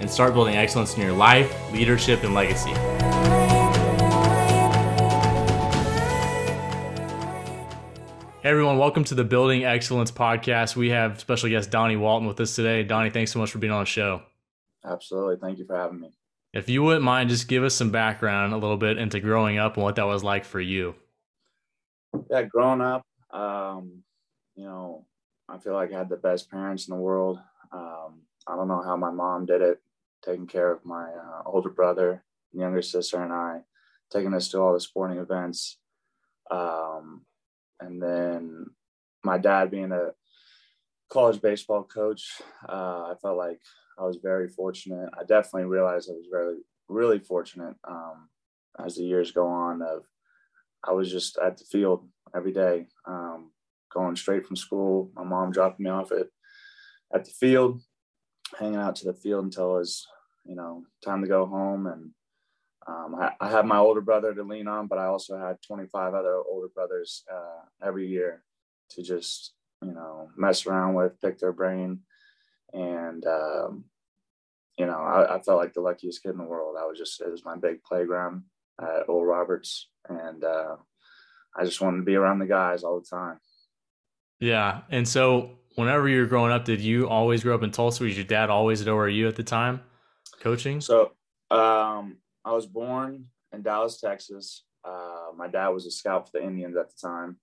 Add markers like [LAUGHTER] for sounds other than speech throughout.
and start building excellence in your life, leadership, and legacy. Hey everyone, welcome to the Building Excellence podcast. We have special guest Donnie Walton with us today. Donnie, thanks so much for being on the show. Absolutely. Thank you for having me. If you wouldn't mind, just give us some background a little bit into growing up and what that was like for you. Yeah, growing up, um, you know, I feel like I had the best parents in the world. Um, I don't know how my mom did it, taking care of my uh, older brother, younger sister, and I, taking us to all the sporting events. Um, and then my dad being a college baseball coach, uh, I felt like I was very fortunate. I definitely realized I was very, really fortunate um, as the years go on. Of I was just at the field every day, um, going straight from school. My mom dropped me off at at the field, hanging out to the field until it was, you know, time to go home. And um, I, I, had my older brother to lean on, but I also had 25 other older brothers uh, every year to just, you know, mess around with, pick their brain. And, um, you know, I, I, felt like the luckiest kid in the world. I was just, it was my big playground at Oral Roberts. And uh, I just wanted to be around the guys all the time. Yeah. And so whenever you were growing up, did you always grow up in Tulsa? Was your dad always at ORU at the time, coaching? So, um, I was born in Dallas, Texas. Uh, my dad was a scout for the Indians at the time.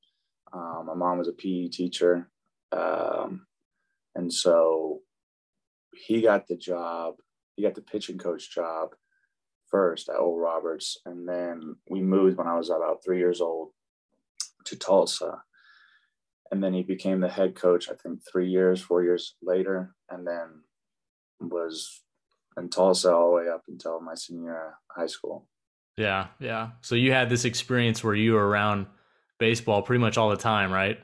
Um, my mom was a PE teacher, um, and so he got the job. He got the pitching coach job first at Oral Roberts, and then we moved when I was about three years old to Tulsa and then he became the head coach i think three years four years later and then was in tulsa all the way up until my senior high school. Yeah yeah. So you had this experience where you were around baseball pretty much all the time right?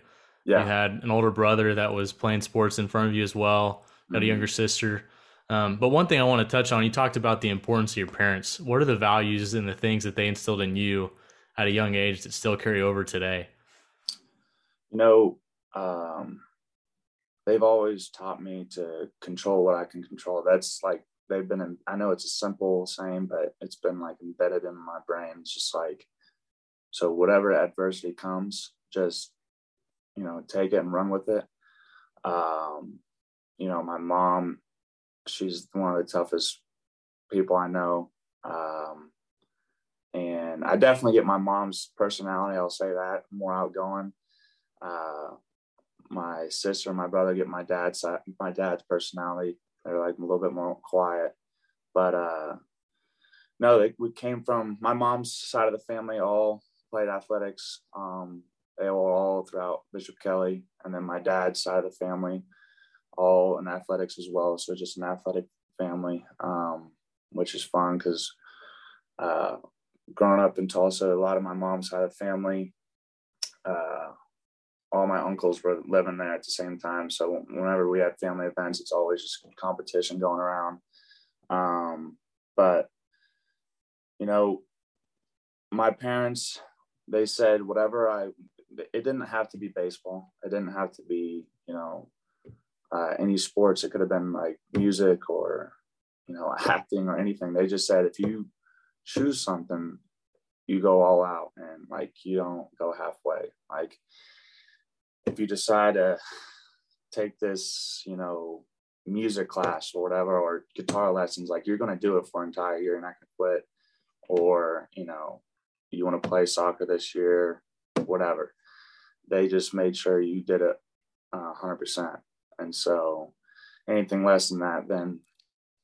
Yeah. you had an older brother that was playing sports in front of you as well got mm-hmm. a younger sister. Um, but one thing i want to touch on you talked about the importance of your parents. What are the values and the things that they instilled in you at a young age that still carry over today you know, um, they've always taught me to control what I can control. That's like they've been in, I know it's a simple saying, but it's been like embedded in my brain. It's just like, so whatever adversity comes, just, you know, take it and run with it. Um, you know, my mom, she's one of the toughest people I know. Um, and I definitely get my mom's personality. I'll say that more outgoing uh, my sister and my brother get my dad's my dad's personality. They're like a little bit more quiet, but uh, no, they, we came from my mom's side of the family. All played athletics. Um, they were all throughout Bishop Kelly, and then my dad's side of the family, all in athletics as well. So just an athletic family, um, which is fun because uh, growing up in Tulsa, a lot of my mom's side of the family. Uh, all my uncles were living there at the same time. So whenever we had family events, it's always just competition going around. Um, but you know, my parents, they said whatever I, it didn't have to be baseball. It didn't have to be, you know, uh, any sports. It could have been like music or, you know, acting or anything. They just said if you choose something, you go all out and like you don't go halfway. Like if you decide to take this, you know, music class or whatever, or guitar lessons, like you're going to do it for an entire year. You're not going to quit. Or, you know, you want to play soccer this year, whatever. They just made sure you did it uh, 100%. And so anything less than that, then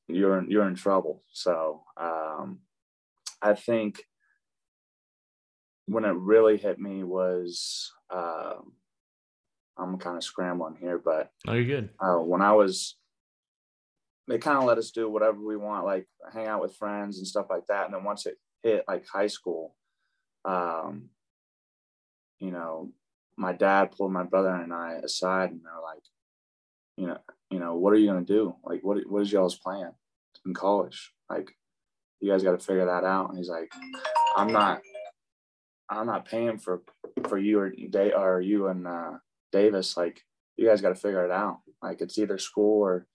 you're you're in trouble. So um, I think when it really hit me was um, I'm kind of scrambling here, but oh, you're good. Uh, when I was they kind of let us do whatever we want, like hang out with friends and stuff like that. And then once it hit like high school, um, you know, my dad pulled my brother and I aside and they're like, you know, you know, what are you gonna do? Like, what what is y'all's plan in college? Like, you guys got to figure that out. And he's like, I'm not, I'm not paying for for you or day or you and uh, Davis. Like, you guys got to figure it out. Like, it's either school or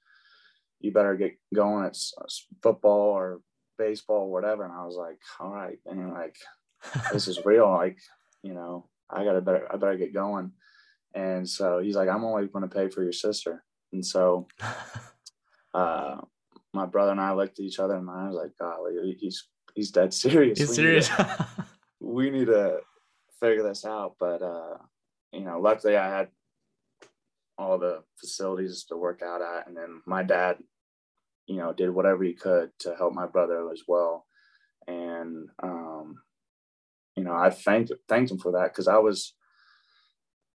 you better get going. It's football or baseball, or whatever. And I was like, all right, and like, this is real. [LAUGHS] Like, you know, I gotta better, I better get going. And so he's like, I'm only going to pay for your sister. And so, [LAUGHS] uh, my brother and I looked at each other and I was like, God, he's, he's dead serious. He's we serious. Need to, we need to figure this out. But, uh, you know, luckily I had all the facilities to work out at. And then my dad, you know, did whatever he could to help my brother as well. And, um, you know, I thanked thanked him for that because I was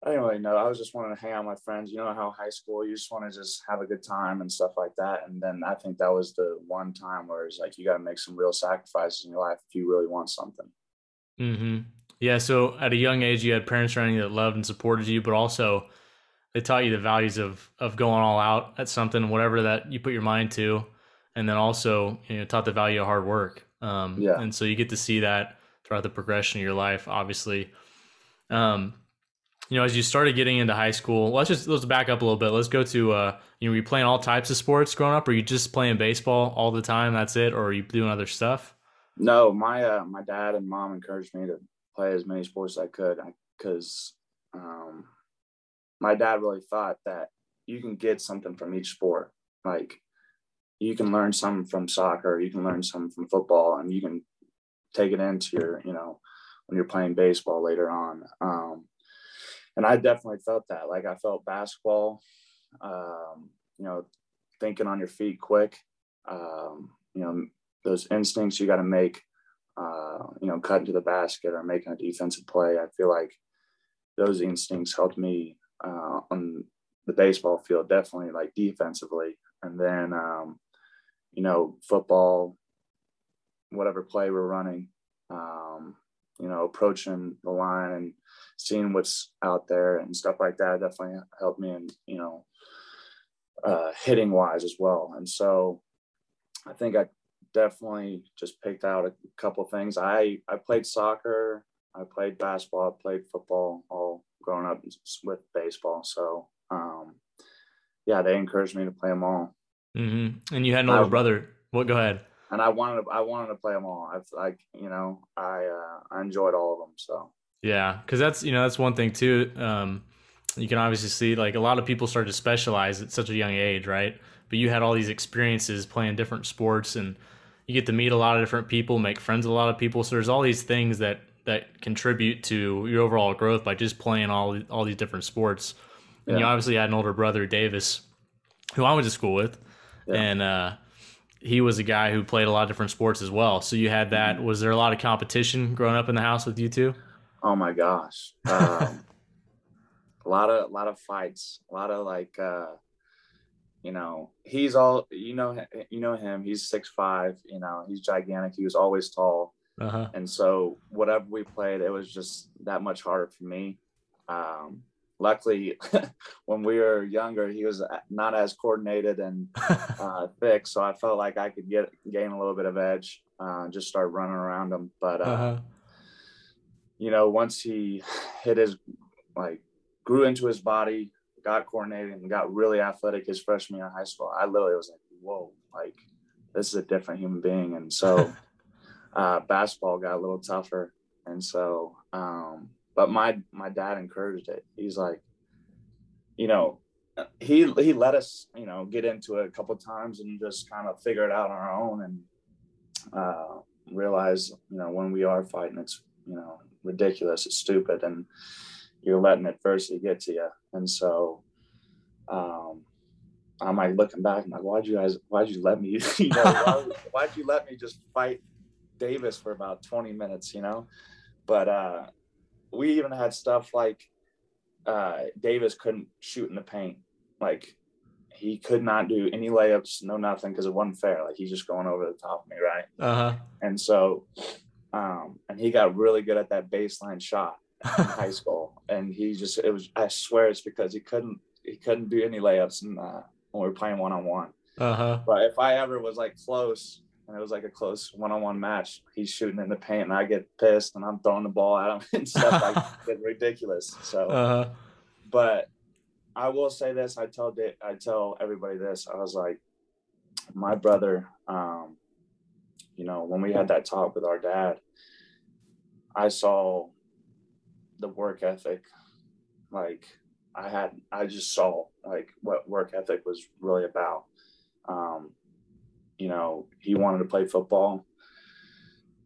I didn't really know. I was just wanting to hang out with my friends. You know how high school you just want to just have a good time and stuff like that. And then I think that was the one time where it's like you got to make some real sacrifices in your life if you really want something. Hmm. Yeah. So at a young age, you had parents around you that loved and supported you, but also they taught you the values of of going all out at something, whatever that you put your mind to, and then also you know taught the value of hard work. Um, yeah. And so you get to see that throughout the progression of your life, obviously. Um, you know, as you started getting into high school, let's just let's back up a little bit. Let's go to uh, you know, were you playing all types of sports growing up, or you just playing baseball all the time? That's it, or are you doing other stuff? No, my uh, my dad and mom encouraged me to play as many sports as I could because um, my dad really thought that you can get something from each sport. Like you can learn something from soccer, you can learn something from football, and you can take it into your, you know, when you're playing baseball later on. Um, and I definitely felt that. Like I felt basketball, um, you know, thinking on your feet quick, um, you know, those instincts you got to make, uh, you know, cutting to the basket or making a defensive play. I feel like those instincts helped me uh, on the baseball field, definitely like defensively. And then, um, you know, football, whatever play we're running, um, you know, approaching the line and seeing what's out there and stuff like that definitely helped me and you know uh, hitting wise as well. And so I think I definitely just picked out a couple things. I I played soccer, I played basketball, I played football, all growing up with baseball. So um, yeah, they encouraged me to play them all. Mm-hmm. And you had an older brother. What? Well, go ahead and I wanted to, I wanted to play them all. I like you know I uh, I enjoyed all of them. So yeah, because that's you know that's one thing too. Um, you can obviously see like a lot of people start to specialize at such a young age, right? But you had all these experiences playing different sports, and you get to meet a lot of different people, make friends with a lot of people. So there's all these things that that contribute to your overall growth by just playing all all these different sports. And you obviously had an older brother, Davis, who I went to school with, yeah. and uh, he was a guy who played a lot of different sports as well. So you had that. Was there a lot of competition growing up in the house with you two? Oh my gosh, um, [LAUGHS] a lot of a lot of fights, a lot of like, uh, you know, he's all you know, you know him. He's six five. You know, he's gigantic. He was always tall, uh-huh. and so whatever we played, it was just that much harder for me. Um, luckily [LAUGHS] when we were younger he was not as coordinated and [LAUGHS] uh, thick so i felt like i could get gain a little bit of edge uh, just start running around him but uh, uh-huh. you know once he [SIGHS] hit his like grew into his body got coordinated and got really athletic his freshman year in high school i literally was like whoa like this is a different human being. And so [LAUGHS] uh, basketball got a little tougher. And so um, but my my dad encouraged it. He's like, you know, he he let us, you know, get into it a couple times and just kind of figure it out on our own and uh, realize, you know, when we are fighting, it's you know ridiculous, it's stupid, and you're letting adversity get to you. And so, um, I'm like looking back, I'm like, why'd you guys, why'd you let me, [LAUGHS] you know, why, [LAUGHS] why'd you let me just fight Davis for about 20 minutes, you know? But uh, we even had stuff like uh, Davis couldn't shoot in the paint. Like he could not do any layups, no nothing, because it wasn't fair. Like he's just going over the top of me, right? Uh huh. And so, um, and he got really good at that baseline shot high school, and he just it was I swear it's because he couldn't he couldn't do any layups and uh, when we were playing one on one. But if I ever was like close and it was like a close one on one match, he's shooting in the paint and I get pissed and I'm throwing the ball at him [LAUGHS] and stuff like [LAUGHS] it's ridiculous. So, Uh huh. but I will say this: I tell I tell everybody this. I was like, my brother, um, you know, when we had that talk with our dad, I saw the work ethic. Like I had, I just saw like what work ethic was really about. Um, you know, he wanted to play football.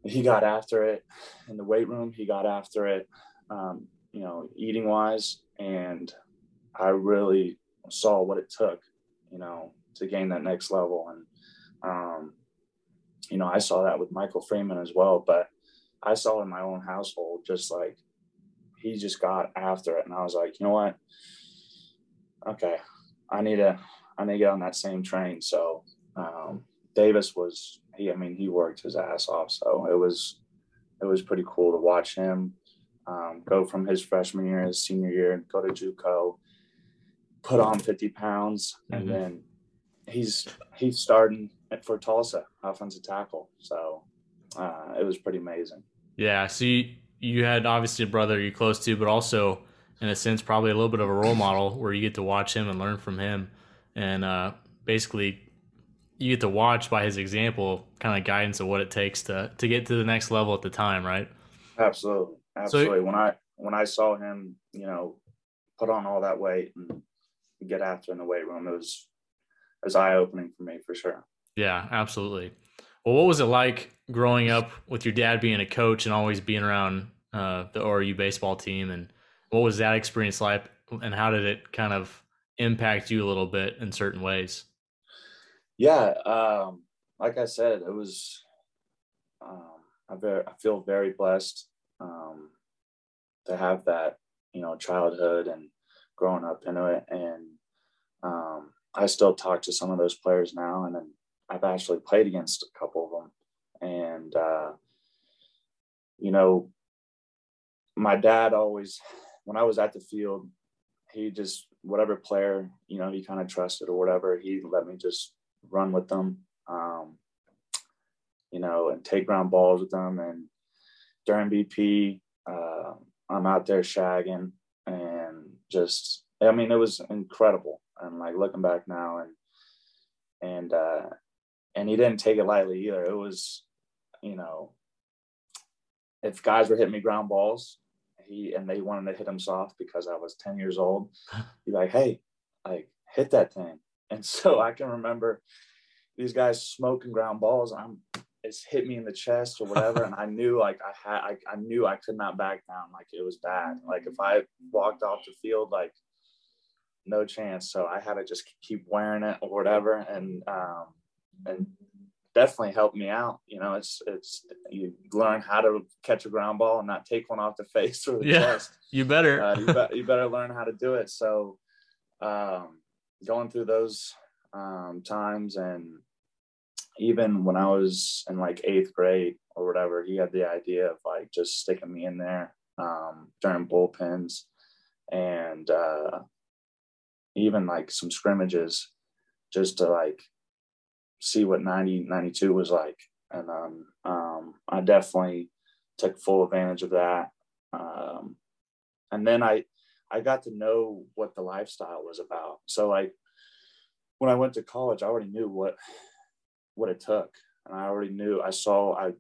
He got after it in the weight room. He got after it, um, you know, eating wise, and I really saw what it took, you know, to gain that next level. And, um, you know, I saw that with Michael Freeman as well, but I saw in my own household, just like he just got after it. And I was like, you know what? Okay. I need to, I need to get on that same train. So, um, Davis was, he, I mean, he worked his ass off. So it was, it was pretty cool to watch him um, go from his freshman year, his senior year, and go to JUCO, put on 50 pounds, and Mhm. then he's he's starting at for Tulsa, offensive tackle. So uh, it was pretty amazing. Yeah. So you, you had obviously a brother you're close to, but also in a sense probably a little bit of a role model where you get to watch him and learn from him, and uh, basically you get to watch by his example, kind of guidance of what it takes to to get to the next level at the time, right? Absolutely, absolutely. when I when I saw him, you know, put on all that weight and get after in the weight room, it was it was eye opening for me for sure. Yeah, absolutely. Well, what was it like growing up with your dad being a coach and always being around uh, the ORU baseball team? And what was that experience like? And how did it kind of impact you a little bit in certain ways? Yeah, um, like I said, it was. Um, I very, I feel very blessed um, to have that, you know, childhood and growing up into it, and um, I still talk to some of those players now, and then I've actually played against a couple of them, and uh, you know, my dad always, when I was at the field, he just whatever player you know he kind of trusted or whatever, he let me just run with them, um, you know, and take ground balls with them. And during BP, uh, I'm out there shagging and just, I mean, it was incredible. And like looking back now, and and uh, and he didn't take it lightly either. It was, you know, if guys were hitting me ground balls, he and they wanted to hit him soft because I was 10 years old, [LAUGHS] he'd be like, hey, like hit that thing. [LAUGHS] And so I can remember these guys smoking ground balls. I'm it's hit me in the chest or whatever. and I [LAUGHS] knew like I had I, I knew I could not back down. Like it was bad. Like if I walked off the field, like no chance. So I had to just keep wearing it or whatever. And um and definitely helped me out. You know, it's it's you learn how to catch a ground ball and not take one off the face or the Yeah. chest You better. uh, you, be- [LAUGHS] you better learn how to do it. So, um, going through those um, times, and even when I was in like eighth grade or whatever, he had the idea of like just sticking me in there um, during bullpens and uh, even like some scrimmages just to like see what 90, 92 was like. And um, um, I definitely took full advantage of that. Um, and then I I got to know what the lifestyle was about. So like when I went to college, I already knew what what it took, and I already knew. I saw I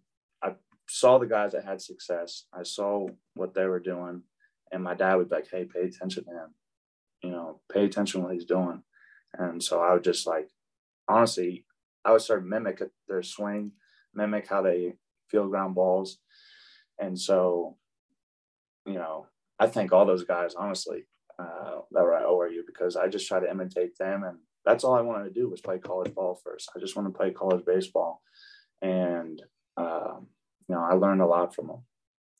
I saw the guys that had success. I saw what they were doing, and my dad would be like, "Hey, pay attention to him. You know, pay attention to what he's doing." And so I would just like, honestly, I would start mimic their swing, mimic how they field ground balls, and so you know, I thank all those guys, honestly, uh, that were at ORU because I just try to imitate them. And that's all I wanted to do was play college ball first. I just want to play college baseball. And, um, you know, I learned a lot from them.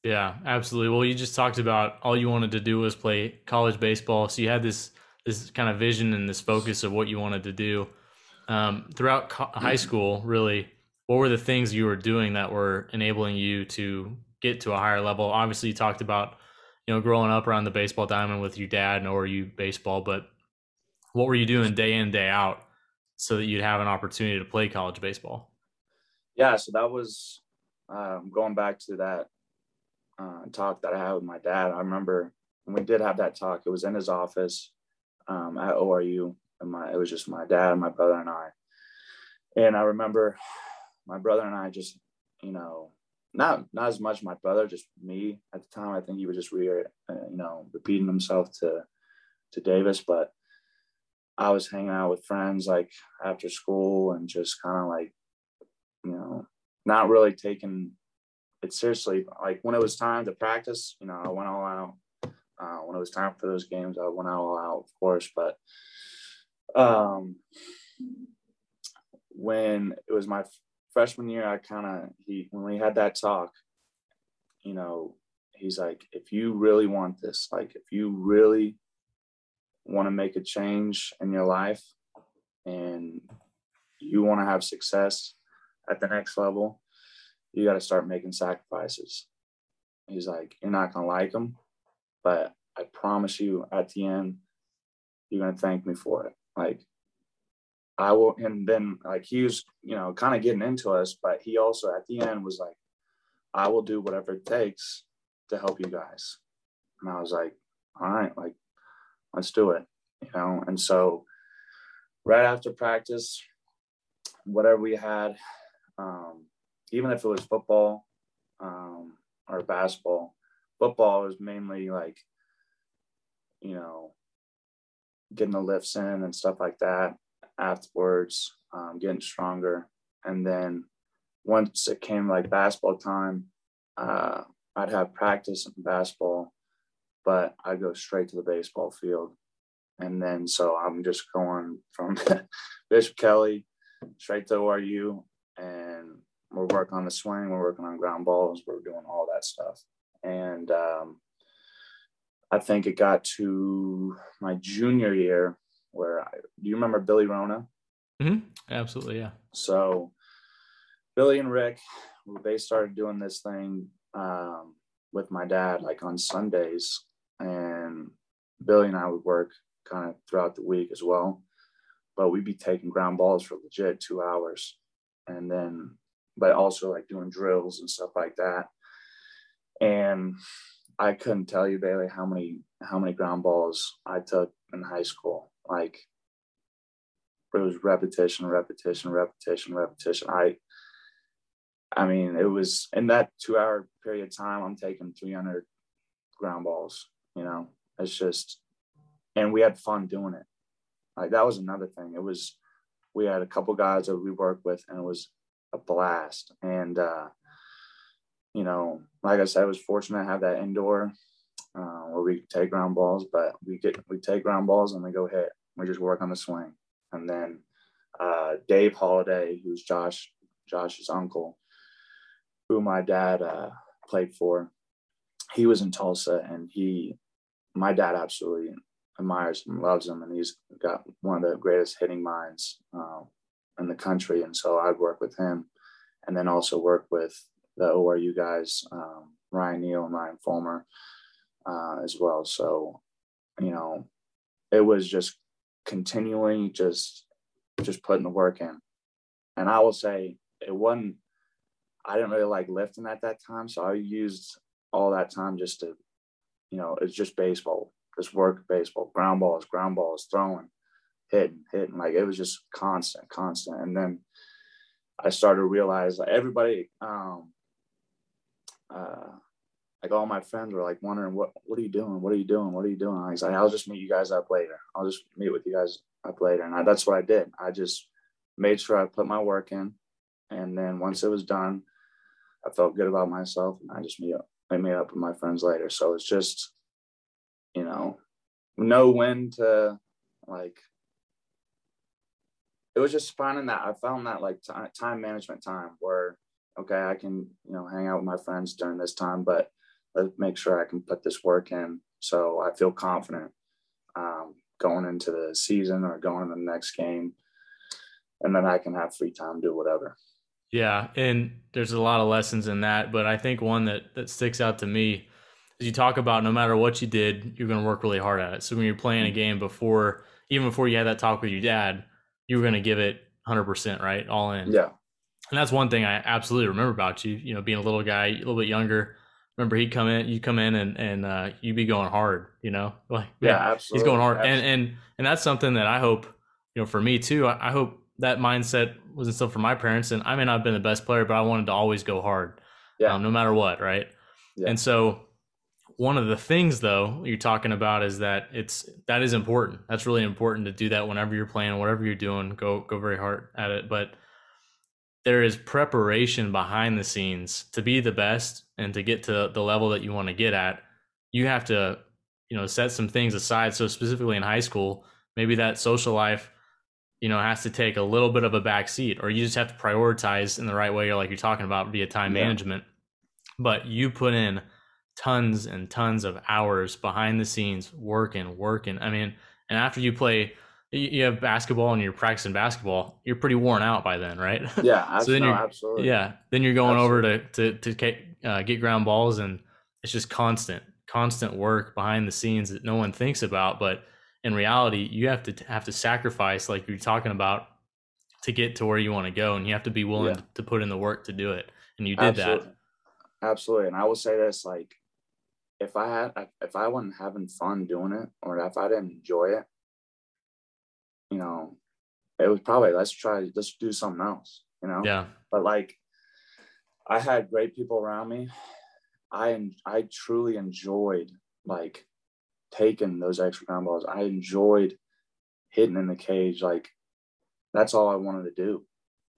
Yeah, absolutely. Well, you just talked about all you wanted to do was play college baseball. So you had this this kind of vision and this focus of what you wanted to do. Um, throughout co- high school, really, what were the things you were doing that were enabling you to get to a higher level? Obviously, you talked about you know growing up around the baseball diamond with your dad and ORU baseball, but what were you doing day in day out so that you'd have an opportunity to play college baseball? Yeah, so that was um, going back to that uh, talk that I had with my dad. I remember when we did have that talk. It was in his office um, at ORU, and my it was just my dad, my brother, and I. And I remember my brother and I just, you know, not not as much my brother, just me at the time. I think he was just re, uh, you know, repeating himself to to Davis, but I was hanging out with friends like after school and just kind of like, you know, not really taking it seriously. Like when it was time to practice, you know, I went all out. Uh, when it was time for those games, I went all out, of course. But um, when it was my freshman year, I kind of he when we had that talk, you know, he's like, if you really want this, like if you really want to make a change in your life and you want to have success at the next level, you got to start making sacrifices. He's like, you're not going to like them, but I promise you at the end, you're going to thank me for it. Like, I will, and then like he was, you know, kind of getting into us, but he also at the end was like, I will do whatever it takes to help you guys. And I was like, all right, like, let's do it, you know? And so right after practice, whatever we had, um, even if it was football um, or basketball, football was mainly like, you know, getting the lifts in and stuff like that afterwards, um, getting stronger. And then once it came like basketball time, uh, I'd have practice in basketball, but I'd go straight to the baseball field. And then so I'm just going from [LAUGHS] Bishop Kelly straight to ORU and we're working on the swing, we're working on ground balls, we're doing all that stuff. And um, I think it got to my junior year where I, do you remember Billy Rona? Mm-hmm. Absolutely, yeah. So Billy and Rick, they started doing this thing um, with my dad like on Sundays, and Billy and I would work kind of throughout the week as well. But we'd be taking ground balls for legit two hours, and then but also like doing drills and stuff like that. And I couldn't tell you, Bailey, how many how many ground balls I took in high school. Like it was repetition, repetition, repetition, repetition. I I mean, it was in that two hour period of time, I'm taking 300 ground balls, you know, it's just, and we had fun doing it. Like that was another thing. It was, we had a couple guys that we worked with and it was a blast. And, uh, you know, like I said, I was fortunate to have that indoor uh, where we take ground balls, but we get we take ground balls and we go hit. We just work on the swing. And then uh, Dave Holliday, who's Josh Josh's uncle, who my dad uh, played for, he was in Tulsa, and he, my dad absolutely admires him, loves him, and he's got one of the greatest hitting minds uh, in the country. And so I'd work with him and then also work with the ORU guys, um, Ryan Neal and Ryan Fulmer uh, as well. So, you know, it was just continually just just putting the work in. And I will say it wasn't I didn't really like lifting at that time. So I used all that time just to, you know, it's just baseball, just work baseball, ground balls, ground balls, throwing, hitting, hitting. Like it was just constant, constant. And then I started to realize like everybody, um, uh, like all my friends were like wondering what what are you doing? What are you doing? What are you doing? I was like, I'll just meet you guys up later. I'll just meet with you guys up later. And I, that's what I did. I just made sure I put my work in. And then once it was done, I felt good about myself and I just meet up, I made up with my friends later. So it's just, you know, know when to like it was just finding that I found that like t- time management time where okay I can you know hang out with my friends during this time, but let's make sure I can put this work in so I feel confident. Um, going into the season or going to the next game. And then I can have free time, do whatever. Yeah. And there's a lot of lessons in that. But I think one that, that sticks out to me is you talk about no matter what you did, you're going to work really hard at it. So when you're playing a game before, even before you had that talk with your dad, you were going to give it 100%, right? All in. Yeah. And that's one thing I absolutely remember about you, you know, being a little guy, a little bit younger. Remember he'd come in, you come in and, and, uh, you'd be going hard, you know, [LAUGHS] like, yeah, yeah absolutely. He's going hard. Absolutely. And, and, and that's something that I hope, you know, for me too, I, I hope that mindset was instilled for my parents. And I may not have been the best player, but I wanted to always go hard, yeah. Um, no matter what. Right. Yeah. And so one of the things though you're talking about is that it's that is important. That's really important to do that whenever you're playing, whatever you're doing, go go very hard at it. But there is preparation behind the scenes to be the best and to get to the level that you want to get at. You have to, you know, set some things aside. So specifically in high school, maybe that social life, you know, has to take a little bit of a back seat, or you just have to prioritize in the right way, or like you're talking about via time yeah. management. But you put in tons and tons of hours behind the scenes working, working. I mean, and after you play, you have basketball and you're practicing basketball, you're pretty worn out by then, right? [LAUGHS] Yeah, so then you're, absolutely. Yeah, then you're going absolutely. over to to to uh, get ground balls, and it's just constant, constant work behind the scenes that no one thinks about. But in reality, you have to have to sacrifice, like you're talking about, to get to where you want to go, and you have to be willing yeah. to, to, put in the work to do it. And you did absolutely. that. Absolutely, and I will say this: like if I had if I wasn't having fun doing it or if I didn't enjoy it, you know, it was probably let's try let's do something else, you know. Yeah. But like I had great people around me. I I truly enjoyed like taking those extra ground balls. I enjoyed hitting in the cage. Like that's all I wanted to do.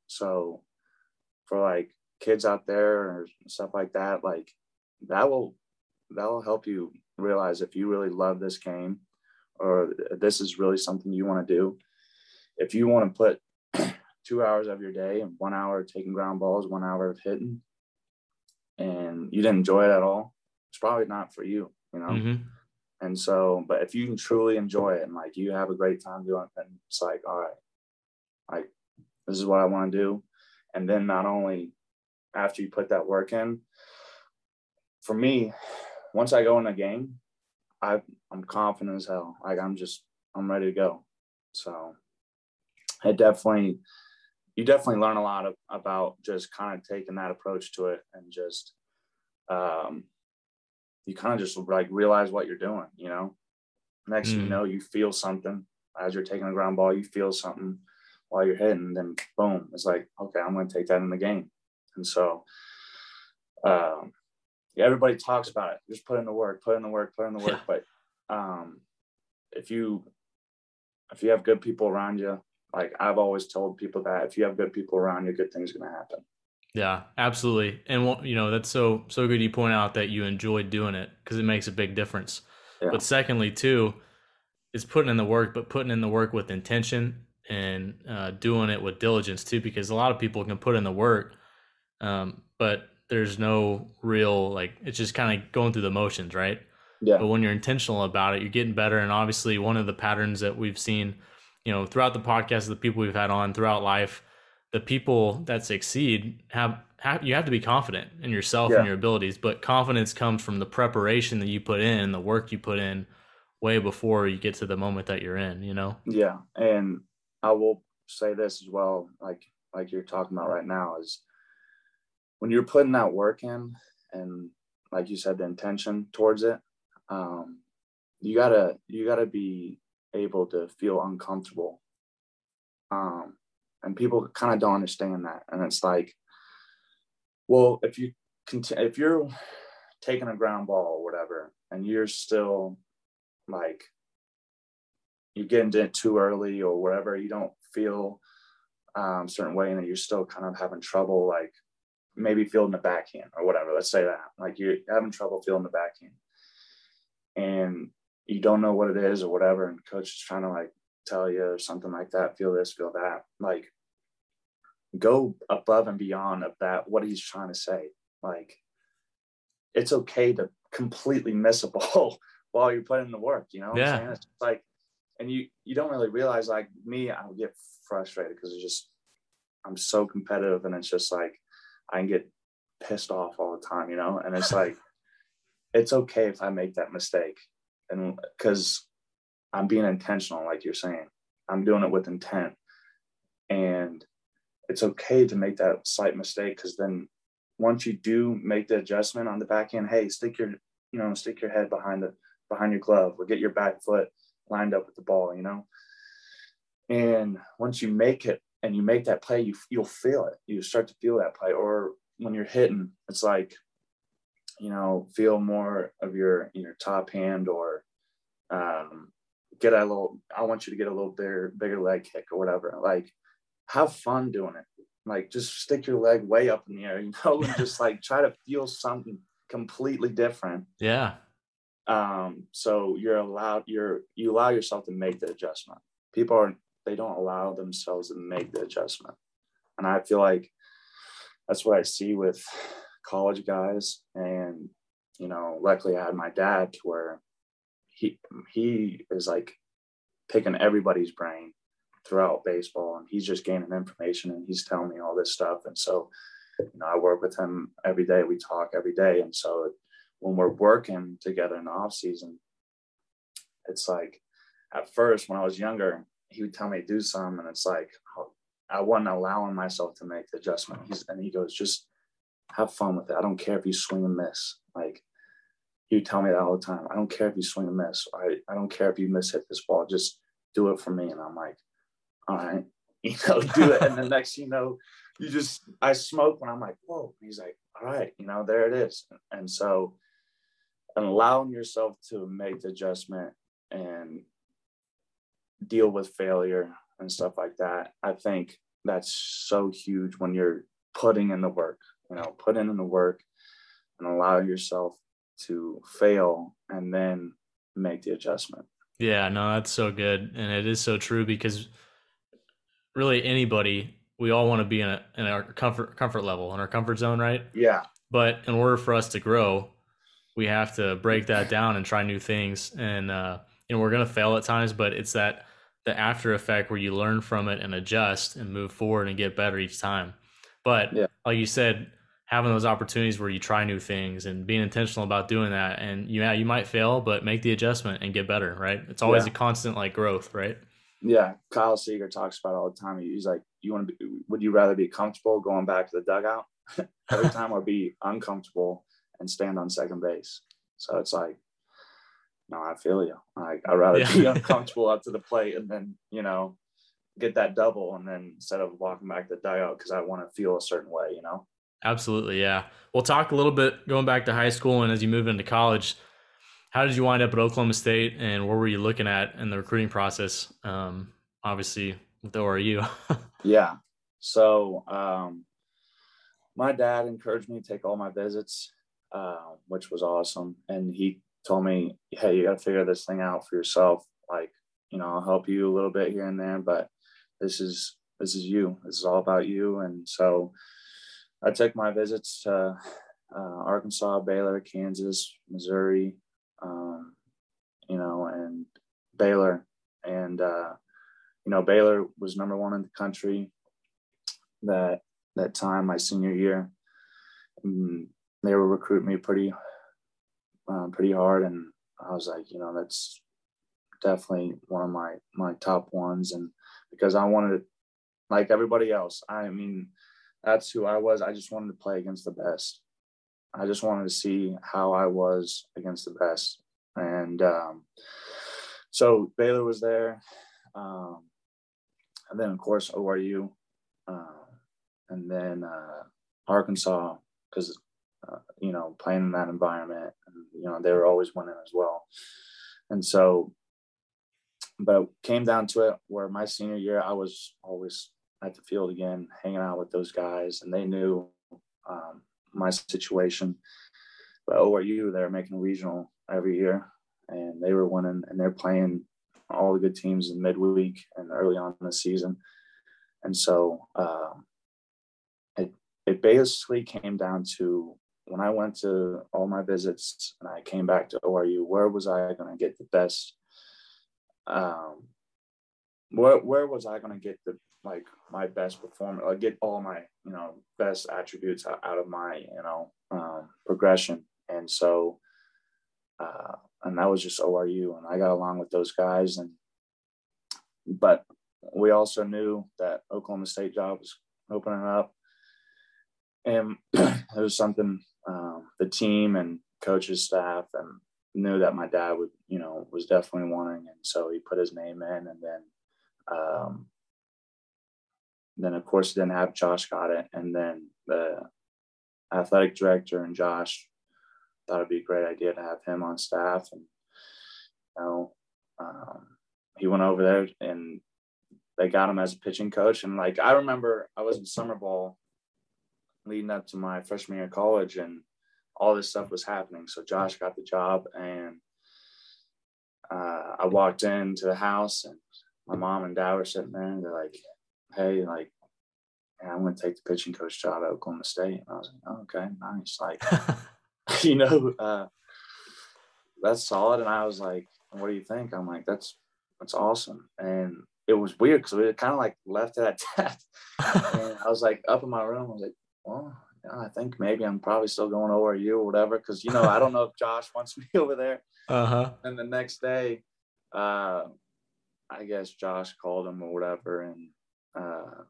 So for like kids out there or stuff like that, like that will that'll help you realize if you really love this game or this is really something you want to do. If you want to put [CLEARS THROAT] two hours of your day and one hour taking ground balls, one hour of hitting, and you didn't enjoy it at all, it's probably not for you, you know? Mm-hmm. And so, but if you can truly enjoy it and like you have a great time doing it, then it's like, all right, like this is what I want to do. And then not only after you put that work in, for me, once I go in a game, I I'm confident as hell. Like I'm just I'm ready to go. So it definitely you definitely learn a lot of, about just kind of taking that approach to it and just um you kind of just like realize what you're doing, you know. Next mm. you know, you feel something as you're taking a ground ball, you feel something while you're hitting, then boom, it's like, okay, I'm gonna take that in the game. And so um everybody talks about it. Just put in the work, put in the work, put in the work. [LAUGHS] But um, if you if you have good people around you, like I've always told people that if you have good people around you, good things are gonna happen. Yeah, absolutely. And you know that's so so good. You point out that you enjoyed doing it because it makes a big difference. Yeah. But secondly, too, is putting in the work, but putting in the work with intention and uh, doing it with diligence too. Because a lot of people can put in the work, um, but there's no real like it's just kind of going through the motions, right? Yeah. But when you're intentional about it, you're getting better. And obviously, one of the patterns that we've seen, you know, throughout the podcast, the people we've had on throughout life, the people that succeed have, have you have to be confident in yourself yeah. and your abilities. But confidence comes from the preparation that you put in, and the work you put in, way before you get to the moment that you're in. You know. Yeah, and I will say this as well, like like you're talking about right now, is when you're putting that work in and like you said the intention towards it um, you gotta you gotta be able to feel uncomfortable. Um, and people kind of don't understand that. And it's like well if you continue if you're taking a ground ball or whatever and you're still like you get into it too early or whatever you don't feel um, certain way and you're still kind of having trouble like maybe feeling the backhand or whatever. Let's say that like you're having trouble feeling the backhand and you don't know what it is or whatever. And coach is trying to like tell you or something like that, feel this, feel that. Like go above and beyond of that, what he's trying to say. Like it's okay to completely miss a [LAUGHS] ball while you're putting the work, you know yeah. It's like and you you don't really realize like me, I would get frustrated because it's just I'm so competitive, and it's just like I can get pissed off all the time, you know. And it's like [LAUGHS] it's okay if I make that mistake, and because I'm being intentional, like you're saying, I'm doing it with intent, and it's okay to make that slight mistake because then once you do make the adjustment on the back end, hey, stick your you know stick your head behind the behind your glove or get your back foot lined up with the ball, you know. And once you make it and you make that play, you you'll feel it. You start to feel that play. Or when you're hitting, it's like, you know, feel more of your your top hand or um, get a little. I want you to get a little bigger bigger leg kick or whatever. Like, have fun doing it. Like, just stick your leg way up in the air, [LAUGHS] you know, and just like try to feel something completely different. Yeah. Um, so you're allowed, you're, you allow yourself to make the adjustment. People are, they don't allow themselves to make the adjustment. And I feel like that's what I see with college guys. And, you know, luckily I had my dad to where he, he is like picking everybody's brain throughout baseball and he's just gaining information and he's telling me all this stuff. And so, you know, I work with him every day. We talk every day. And so when we're working together in the off season, it's like at first when I was younger, he would tell me to do something, and it's like I wasn't allowing myself to make the adjustment. He's, and he goes, just have fun with it. I don't care if you swing and miss. Like he would tell me that all the time. I don't care if you swing and miss. I, I don't care if you miss hit this ball. Just do it for me. And I'm like, all right, [LAUGHS] you know, do it. and the [LAUGHS] next, you know, you just I smoke when I'm like, whoa. he's like, all right, you know, there it is. And so and allowing yourself to make the adjustment and deal with failure and stuff like that i think that's so huge when you're putting in the work you know put in the work and allow yourself to fail and then make the adjustment. Yeah no that's so good. And it is so true because really anybody we all want to be in, a, in our comfort comfort level in our comfort zone right? Yeah. But in order for us to grow we have to break that down and try new things. And uh, you know, we're gonna fail at times, but it's that the after effect where you learn from it and adjust and move forward and get better each time. But yeah. like you said, having those opportunities where you try new things and being intentional about doing that, and you yeah, you might fail, but make the adjustment and get better. Right? It's always yeah. a constant like growth, right? Yeah, Kyle Seeger talks about all the time. He's like, "You want to be? Would you rather be comfortable going back to the dugout [LAUGHS] every time, or be uncomfortable and stand on second base. So it's like, no, I feel you. Like I'd rather yeah. be [LAUGHS] uncomfortable up to the plate and then, you know, get that double and then instead of walking back to the dugout because I want to feel a certain way, you know? Absolutely, yeah. We'll talk a little bit going back to high school and as you move into college. How did you wind up at Oklahoma State and what were you looking at in the recruiting process? Um, obviously with ORU. [LAUGHS] yeah. So um, my dad encouraged me to take all my visits uh, which was awesome. And he told me, "Hey, you got to figure this thing out for yourself. Like, you know, I'll help you a little bit here and there, but this is this is you. This is all about you." And so, I took my visits to uh, Arkansas, Baylor, Kansas, Missouri, um, you know, and Baylor, and uh, you know, Baylor was number one in the country that that time, my senior year. And they were recruiting me pretty um, pretty hard. And i was like you know that's definitely one of my my top ones. And because i wanted like everybody else i mean that's who i was. I just wanted to play against the best. I just wanted to see how i was against the best. And um, so baylor was there. Um, and then of course oru uh, and then uh, arkansas because uh, you know, playing in that environment. And, you know, they were always winning as well. And so, but it came down to it where my senior year, I was always at the field again, hanging out with those guys, and they knew um, my situation. But ORU, they're making regional every year, and they were winning, and they're playing all the good teams in midweek and early on in the season. And so uh, it it basically came down to when I went to all my visits and I came back to ORU, where was I going to get the best um, where where was I going to get the like my best performance, like get all my you know best attributes out, of my you know um, progression, and so uh, and that was just ORU, and I got along with those guys, and but we also knew that Oklahoma State job was opening up, and [CLEARS THROAT] it was something the team and coaches staff and knew that my dad would you know was definitely wanting, and so he put his name in, and then um, then of course didn't have Josh got it, and then the athletic director and Josh thought it'd be a great idea to have him on staff, and you know um, he went over there and they got him as a pitching coach, and like I remember I was in summer ball leading up to my freshman year of college, and all this stuff was happening. So Josh got the job, and uh, I walked into the house, and my mom and dad were sitting there, and they're like, "Hey, like, yeah, I'm going to take the pitching coach job at Oklahoma State." And I was like, oh, "Okay, nice." Like, [LAUGHS] [LAUGHS] you know, uh, that's solid. And I was like, "What do you think?" I'm like, "That's that's awesome." And it was weird because we kind of like left it at that. [LAUGHS] and I was like up in my room. I was like, "Well." Yeah, I think maybe I'm probably still going over you or whatever. Cause you know, I don't know if Josh [LAUGHS] wants me [LAUGHS] over there. Uh-huh. And the next day, uh, I guess Josh called him or whatever, and uh,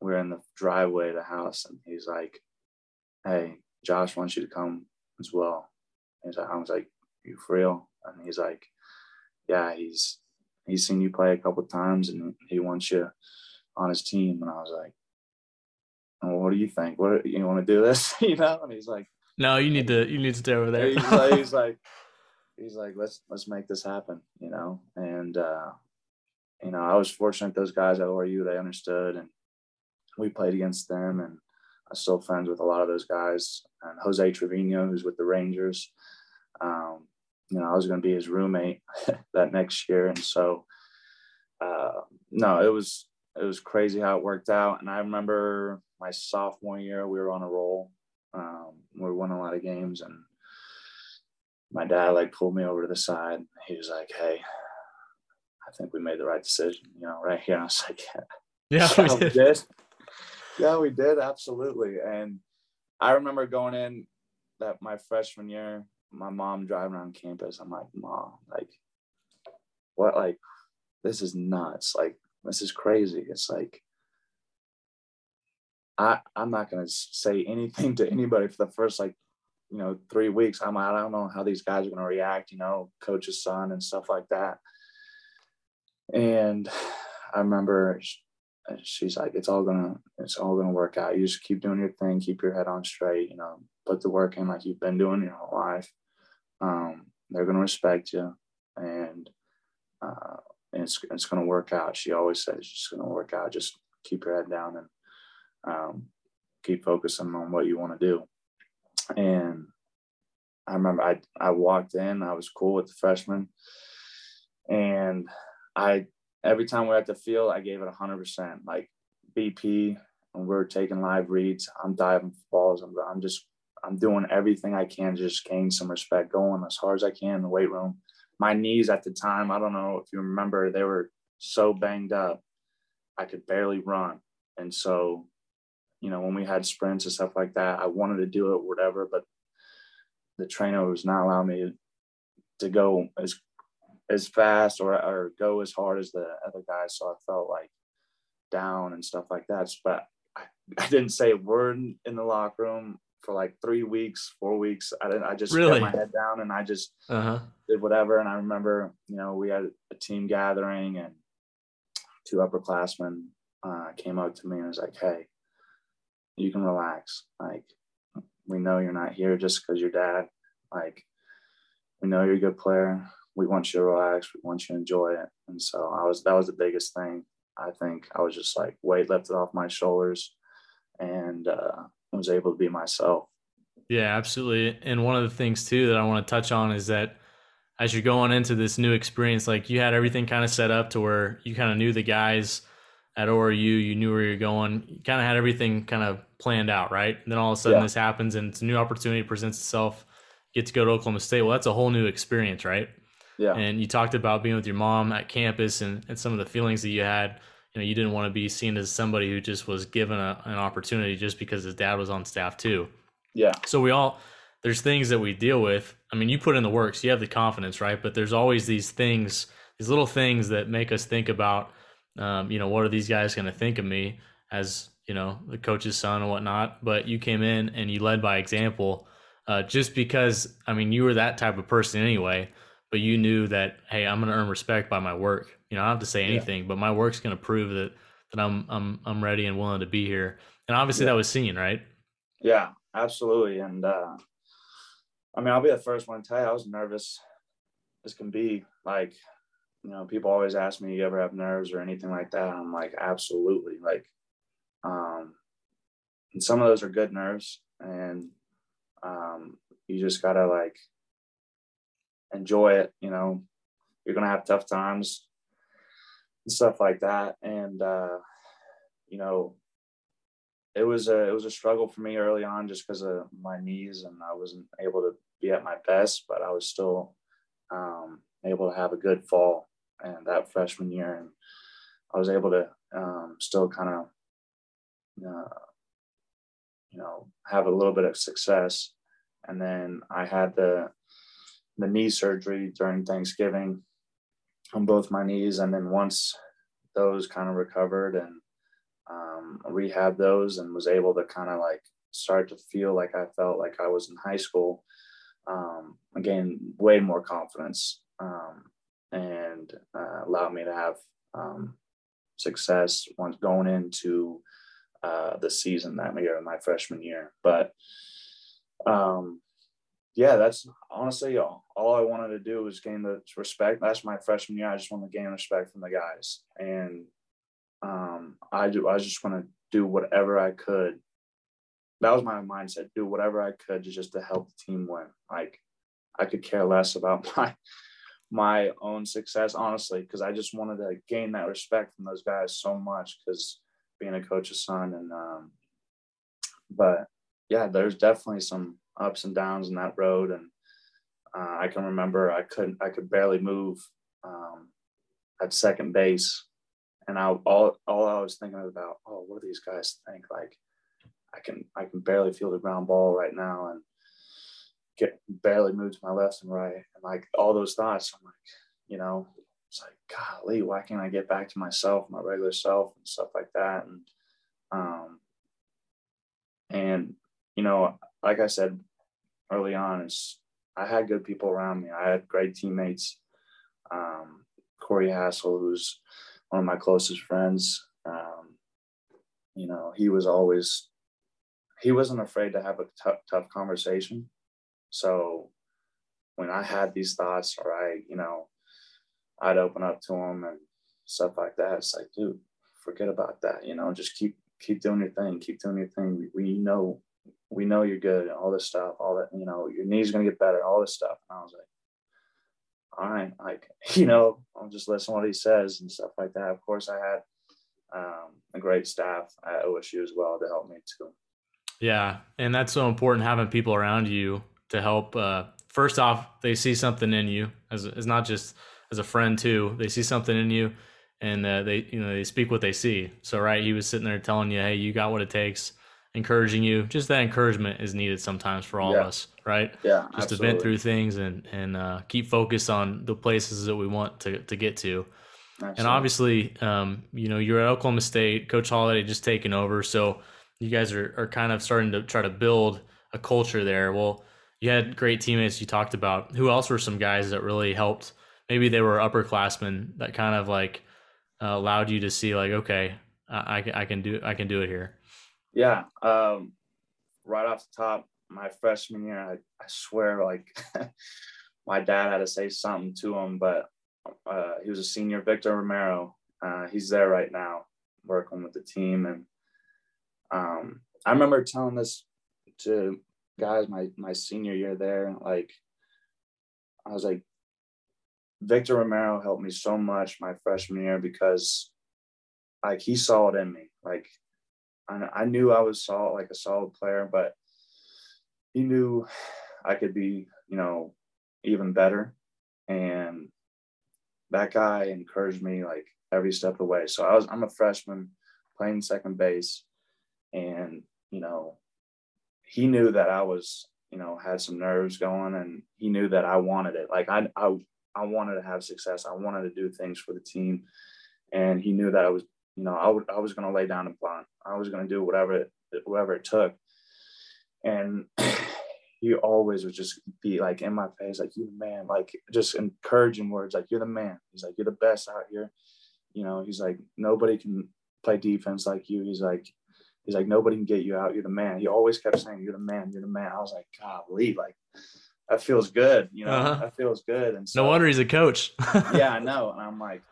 we're in the driveway of the house, and he's like, "Hey, Josh wants you to come as well." He's like, "I was like, you for real?" And he's like, "Yeah, he's he's seen you play a couple times, and he wants you on his team." And I was like, well, "What do you think? What you want to do this?" [LAUGHS] you know? And he's like, "No, you need to you need to stay over there." he's like, he's [LAUGHS] like, he's like, "Let's let's make this happen," you know, and. uh you know, I was fortunate those guys at ORU, they understood and we played against them and I'm still friends with a lot of those guys. And Jose Trevino, who's with the Rangers, um, you know, I was going to be his roommate [LAUGHS] that next year. And so, uh, no, it was, it was crazy how it worked out. And I remember my sophomore year, we were on a roll. Um, we won a lot of games and my dad like pulled me over to the side. He was like, Hey, I think we made the right decision, you know, right here. [LAUGHS] I was like, yeah, yeah [LAUGHS] we, did. we did. Yeah, we did. Absolutely. And I remember going in that my freshman year, my mom driving around campus. I'm like, mom, like, what? Like, this is nuts. Like, this is crazy. It's like, I, I'm not going to say anything [LAUGHS] to anybody for the first like you know three weeks i'm i don't know how these guys are going to react you know coach's son and stuff like that and [SIGHS] I remember she's like, it's all gonna, it's all gonna work out. You just keep doing your thing, keep your head on straight, you know, put the work in like you've been doing your whole life. Um, they're gonna respect you, and, uh, and it's it's gonna work out. She always says it's just gonna work out. Just keep your head down and um, keep focusing on what you want to do. And I remember I I walked in, I was cool with the freshmen, and I every time we're at the field, I gave it hundred percent. Like BP, and we're taking live reads. I'm diving balls. I'm I'm just I'm doing everything I can to just gain some respect, going as hard as I can in the weight room. My knees at the time, I don't know if you remember, they were so banged up, I could barely run. And so, you know, when we had sprints and stuff like that, I wanted to do it, whatever, but the trainer was not allowing me to go as as fast or, or go as hard as the other guys. So I felt like down and stuff like that. But I, I didn't say a word in the locker room for like three weeks, four weeks. I didn't, I just really? my head down and I just uh-huh. did whatever. And I remember, you know, we had a team gathering and two upperclassmen uh, came up to me and was like, Hey, you can relax. Like, we know you're not here just because you're dad. Like, we know you're a good player we want you to relax. We want you to enjoy it. And so I was, that was the biggest thing. I think I was just like weight lifted off my shoulders and uh, was able to be myself. Yeah, absolutely. And one of the things too that I want to touch on is that as you're going into this new experience, like you had everything kind of set up to where you kind of knew the guys at ORU, you knew where you're going, you kind of had everything kind of planned out, right? And then all of a sudden yeah. this happens and it's a new opportunity presents itself. You get to go to Oklahoma State. Well, that's a whole new experience, right? Yeah. And you talked about being with your mom at campus and, and some of the feelings that you had. You know, you didn't want to be seen as somebody who just was given a, an opportunity just because his dad was on staff too. Yeah. So we all there's things that we deal with. I mean, you put in the works, you have the confidence, right? But there's always these things, these little things that make us think about, um, you know, what are these guys going to think of me as you know the coach's son and whatnot. But you came in and you led by example, uh, just because I mean you were that type of person anyway. But you knew that hey, I'm going to earn respect by my work. You know, I don't have to say anything, yeah. but my work's going to prove that that I'm I'm I'm ready and willing to be here. And obviously yeah. that was seen, right? Yeah, absolutely. And uh, I mean, I'll be the first one to tell you, I was nervous as can be. Like, you know, people always ask me, you ever have nerves or anything like that? I'm like, absolutely. Like, um, and some of those are good nerves, and um, you just gotta like enjoy it. You know, you're gonna have tough times and stuff like that, and uh, you know, it was a it was a struggle for me early on just because of my knees and I wasn't able to be at my best, but I was still um, able to have a good fall and that freshman year, and I was able to um, still kind of uh, you know have a little bit of success, and then I had the the knee surgery during Thanksgiving on both my knees, and then once those kind of recovered and um, rehab those and was able to kind of like start to feel like I felt like I was in high school. Um, again, way more confidence um, and uh, allowed me to have um, success once going into uh, the season that year, my freshman year. But um, yeah, that's honestly all, all I wanted to do was gain the respect. That's my freshman year. I just wanted to gain respect from the guys. And um, I do. I just want to do whatever I could. That was my mindset. Do whatever I could just to help the team win. Like I could care less about [LAUGHS] my my own success, honestly, because I just wanted to gain that respect from those guys so much. Because being a coach's son, and um, but yeah, there's definitely some ups and downs in that road, and uh, I can remember I couldn't, I could barely move um, at second base and I all all I was thinking about, oh, what do these guys think? Like, I can I can barely feel the ground ball right now, and get barely move to my left and right, and like all those thoughts. I'm like, you know, it's like, golly, why can't I get back to myself, my regular self, and stuff like that, and um, and you know, like I said early on, is I had good people around me. I had great teammates. Um, Corey Hassel, who's one of my closest friends. Um, you know, he was always he wasn't afraid to have a tough conversation. So when I had these thoughts, or I, you know, I'd open up to him and stuff like that. It's like, dude, forget about that. You know, just keep keep doing your thing, keep doing your thing. We, we know we know you're good, and all this stuff, all that, you know, your knees gonna get better, all this stuff. And I was like, all right, like, [LAUGHS] you know, I'll just listen to what he says and stuff like that. Of course, I had um, a great staff at OSU as well to help me too. Yeah. And that's so important having people around you to help. Uh, first off, they see something in you as, as not just as a friend too. They see something in you and uh, they, you know, they speak what they see. So, right. He was sitting there telling you, Hey, you got what it takes encouraging you. Just that encouragement is needed sometimes for all yeah. of us, right? Yeah, just absolutely. to vent through things and and uh, keep focused on the places that we want to to get to. Absolutely. And obviously, um, you know, you're at Oklahoma State. Coach Holliday just taken over, so you guys are are kind of starting to try to build a culture there. Well, you had great teammates you talked about. Who else were some guys that really helped? Maybe they were upperclassmen that kind of like uh, allowed you to see like, okay, I, I can do I can do it here. Yeah. Um, right off the top, my freshman year, I, I swear, like [LAUGHS] my dad had to say something to him, but uh, he was a senior, Victor Romero. Uh, he's there right now, working with the team, and um, I remember telling this to guys my my senior year there. Like, I was like, Victor Romero helped me so much my freshman year because, like, he saw it in me. Like, I, I knew I was solid, like a solid player, but he knew I could be, you know, even better. And that guy encouraged me like every step of the way. So I was I'm a freshman playing second base and you know he knew that I was you know had some nerves going and he knew that I wanted it. Like I I I wanted to have success. I wanted to do things for the team. And he knew that I was you know I, was going to lay down and punt I was going to do whatever it, whatever it took. And [CLEARS THROAT] he always would just be like in my face like you the man. Like just encouraging words like you're the man. He's like you're the best out here. You know he's like nobody can play defense like you. He's like he's like, nobody can get you out. You're the man. He always kept saying, you're the man. You're the man. I was like, golly, like that feels good. You know, uh-huh. that feels good. And so, no wonder he's a coach. [LAUGHS] yeah, I know. And I'm like,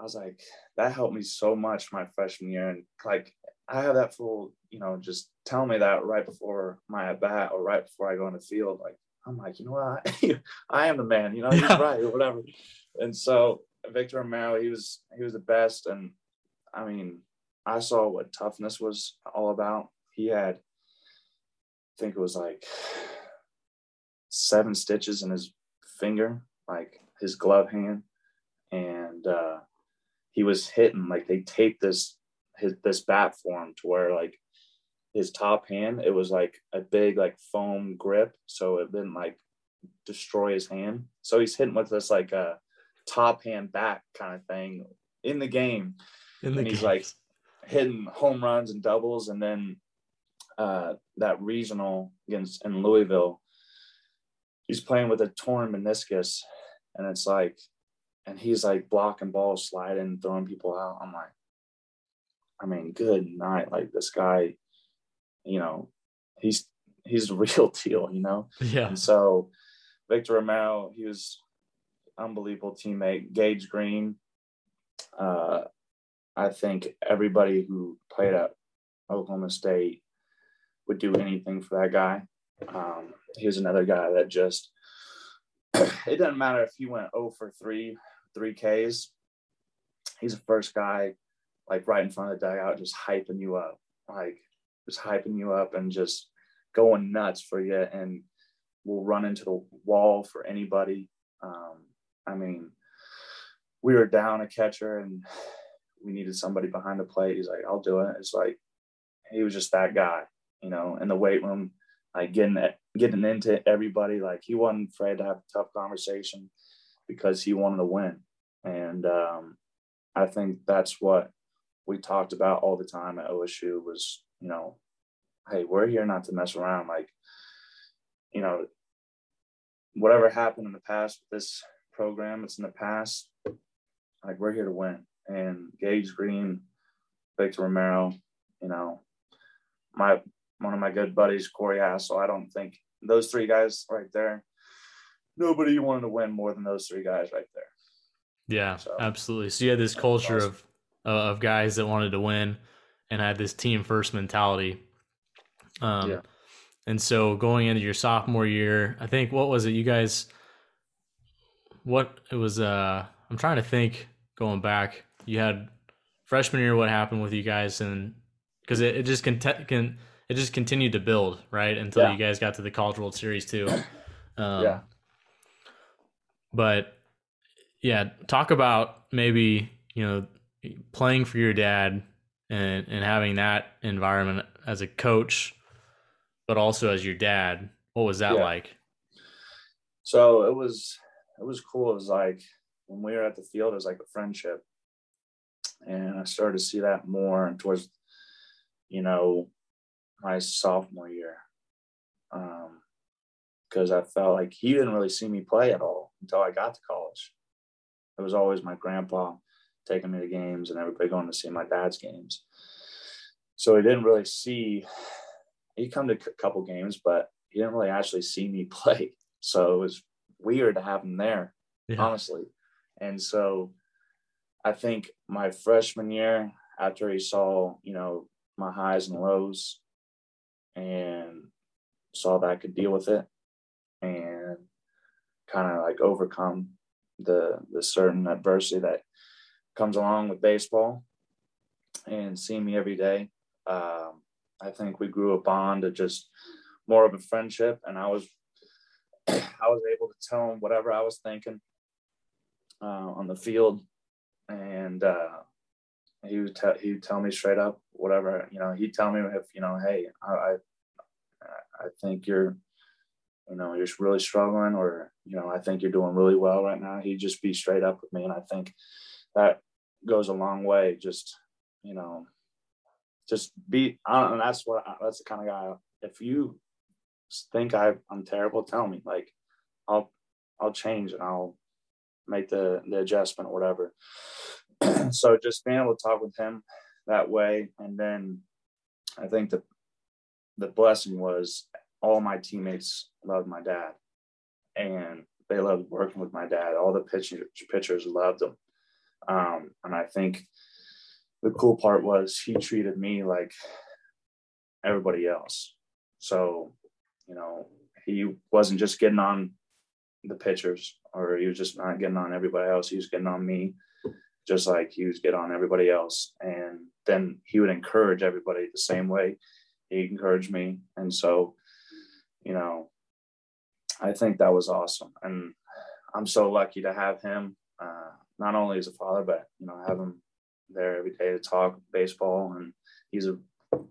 I was like, that helped me so much my freshman year. And like, I have that full, you know, just tell me that right before my at bat or right before I go on the field. Like, I'm like, you know what? [LAUGHS] I am the man, you know, he's right or whatever. And so Victor Romero, he was, he was the best. And I mean, I saw what toughness was all about. He had, I think it was like seven stitches in his finger, like his glove hand, and uh, he was hitting like they taped this his this bat for him to where like his top hand it was like a big like foam grip, so it didn't like destroy his hand. So he's hitting with this like a uh, top hand back kind of thing in the game. In the and he's like hitting home runs and doubles, and then uh, that regional against in Louisville, he's playing with a torn meniscus, and it's like, and he's like blocking balls, sliding, throwing people out. I'm like, I mean, good night. Like this guy, you know, he's he's the [LAUGHS] real deal, you know. Yeah. And so Victor Romero, he was unbelievable teammate. Gage Green, uh, I think everybody who played at Oklahoma State would do anything for that guy. Um, he was another guy that just, [CLEARS THROAT] it doesn't matter if he went 0 for 3, 3 Ks. He's the first guy, like right in front of the dugout, just hyping you up, like just hyping you up and just going nuts for you. And will run into the wall for anybody. Um, I mean, we were down a catcher and we needed somebody behind the plate. He's like, I'll do it. It's like he was just that guy, you know, in the weight room, like getting getting into everybody. Like he wasn't afraid to have a tough conversation because he wanted to win. And um, I think that's what we talked about all the time at OSU was, you know, hey, we're here not to mess around. Like, you know, whatever happened in the past with this program, it's in the past. Like we're here to win and Gage Green, Victor Romero, you know, my one of my good buddies, Corey Hassel. I don't think those three guys right there, nobody wanted to win more than those three guys right there. Yeah, so, absolutely. So you had this culture awesome. of uh, of guys that wanted to win and had this team first mentality. Um, yeah. And so going into your sophomore year, I think what was it? You guys, what it was? Uh, I'm trying to think going back you had freshman year what happened with you guys? And because it, it just it just continued to build right? Until yeah. you guys got to the college world series too. [COUGHS] Um, yeah. but yeah talk about maybe you know playing for your dad and and having that environment as a coach but also as your dad. What was that yeah. like? So it was it was cool. It was like when we were at the field it was like a friendship and I started to see that more towards, you know, my sophomore year. Um, because I felt like he didn't really see me play at all until I got to college. It was always my grandpa taking me to games and everybody going to see my dad's games. So he didn't really see, he come to a couple games, but he didn't really actually see me [LAUGHS] play. So it was weird to have him there, yeah. honestly. And so I think my freshman year, after he saw, you know, my highs and lows and saw that I could deal with it and kind of like overcome the the certain adversity that comes along with baseball and seeing me every day. Um, I think we grew a bond of just more of a friendship and I was [CLEARS THROAT] I was able to tell him whatever I was thinking uh, on the field, and uh, he would tell he would tell me straight up whatever you know. He'd tell me if you know, hey, I I, I think you're you know you're really struggling, or you know I think you're doing really well right now. He'd just be straight up with me, and I think that goes a long way. Just you know, just be. and that's what I, that's the kind of guy. If you think I, I'm terrible, tell me. Like, I'll I'll change and I'll make the the adjustment or whatever. [CLEARS THROAT] so just being able to talk with him that way, and then I think the the blessing was all my teammates loved my dad, and they loved working with my dad. All the pitchers pitchers loved him, um, and I think the cool part was he treated me like everybody else. So you know, he wasn't just getting on the pitchers or he was just not getting on everybody else. He was getting on me just like he was getting on everybody else. And then he would encourage everybody the same way he encouraged me. And so, you know, I think that was awesome. And I'm so lucky to have him, uh, not only as a father, but, you know, have him there every day to talk baseball. And he's a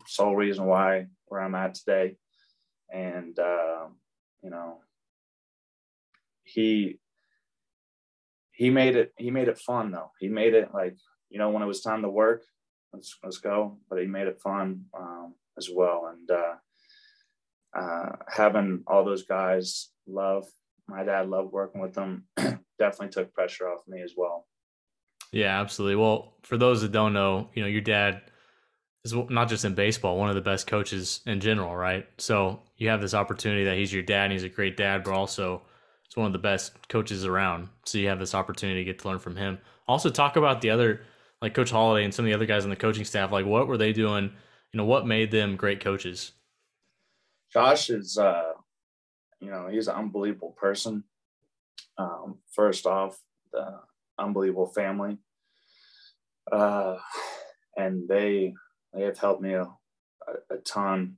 sole reason why where I'm at today and uh, you know he he made it he made it fun though. He made it like you know when it was time to work let's let's go but he made it fun um, as well. And uh, uh, having all those guys love my dad loved working with them [CLEARS THROAT] definitely took pressure off me as well. Yeah absolutely. Well for those that don't know you know your dad is not just in baseball, one of the best coaches in general, right? So you have this opportunity that he's your dad and he's a great dad, but also he's one of the best coaches around. So you have this opportunity to get to learn from him. Also talk about the other like Coach Holliday and some of the other guys on the coaching staff. Like what were they doing? You know, what made them great coaches? Josh is uh you know, he's an unbelievable person. Um, first off, the unbelievable family. Uh and they they have helped me a, a, ton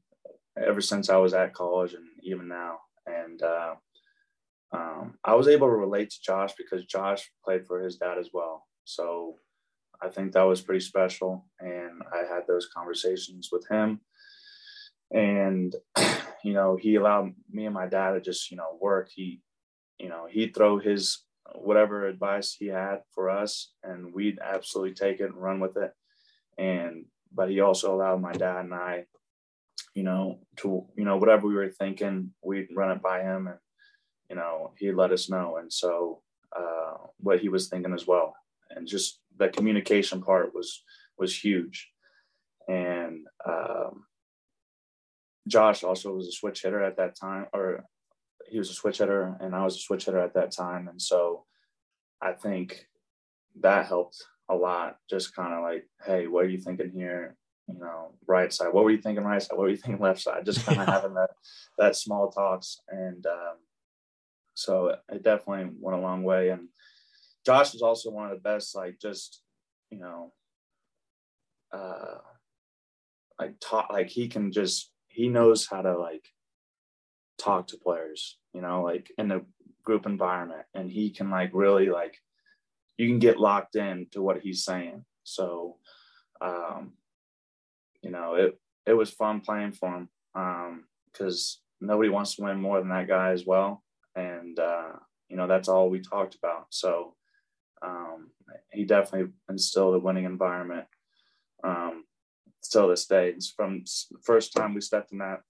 ever since I was at college and even now. And uh, um, I was able to relate to Josh because Josh played for his dad as well. So I think that was pretty special. And I had those conversations with him. And, [CLEARS THROAT] you know, he allowed me and my dad to just, you know, work. He, you know, he'd throw his whatever advice he had for us and we'd absolutely take it and run with it. And but he also allowed my dad and I, you know, to you know whatever we were thinking, we'd run it by him, and you know he let us know, and so uh, what he was thinking as well, and just the communication part was was huge, and um, Josh also was a switch hitter at that time, or he was a switch hitter, and I was a switch hitter at that time, and so I think that helped a lot. Just kind of like, hey, what are you thinking here? You know, right side. What were you thinking right side? What were you thinking left side? Just kind of [LAUGHS] having that that small talks, and um, so it definitely went a long way. And Josh was also one of the best. Like, just you know, uh, like talk. Like he can just he knows how to like talk to players. You know, like in a group environment, and he can like really like you can get locked in to what he's saying. So, um, you know, it it was fun playing for him Um, because um, nobody wants to win more than that guy as well, and uh, you know that's all we talked about. So um, he definitely instilled a winning environment. Um, still this day, it's from the first time we stepped in that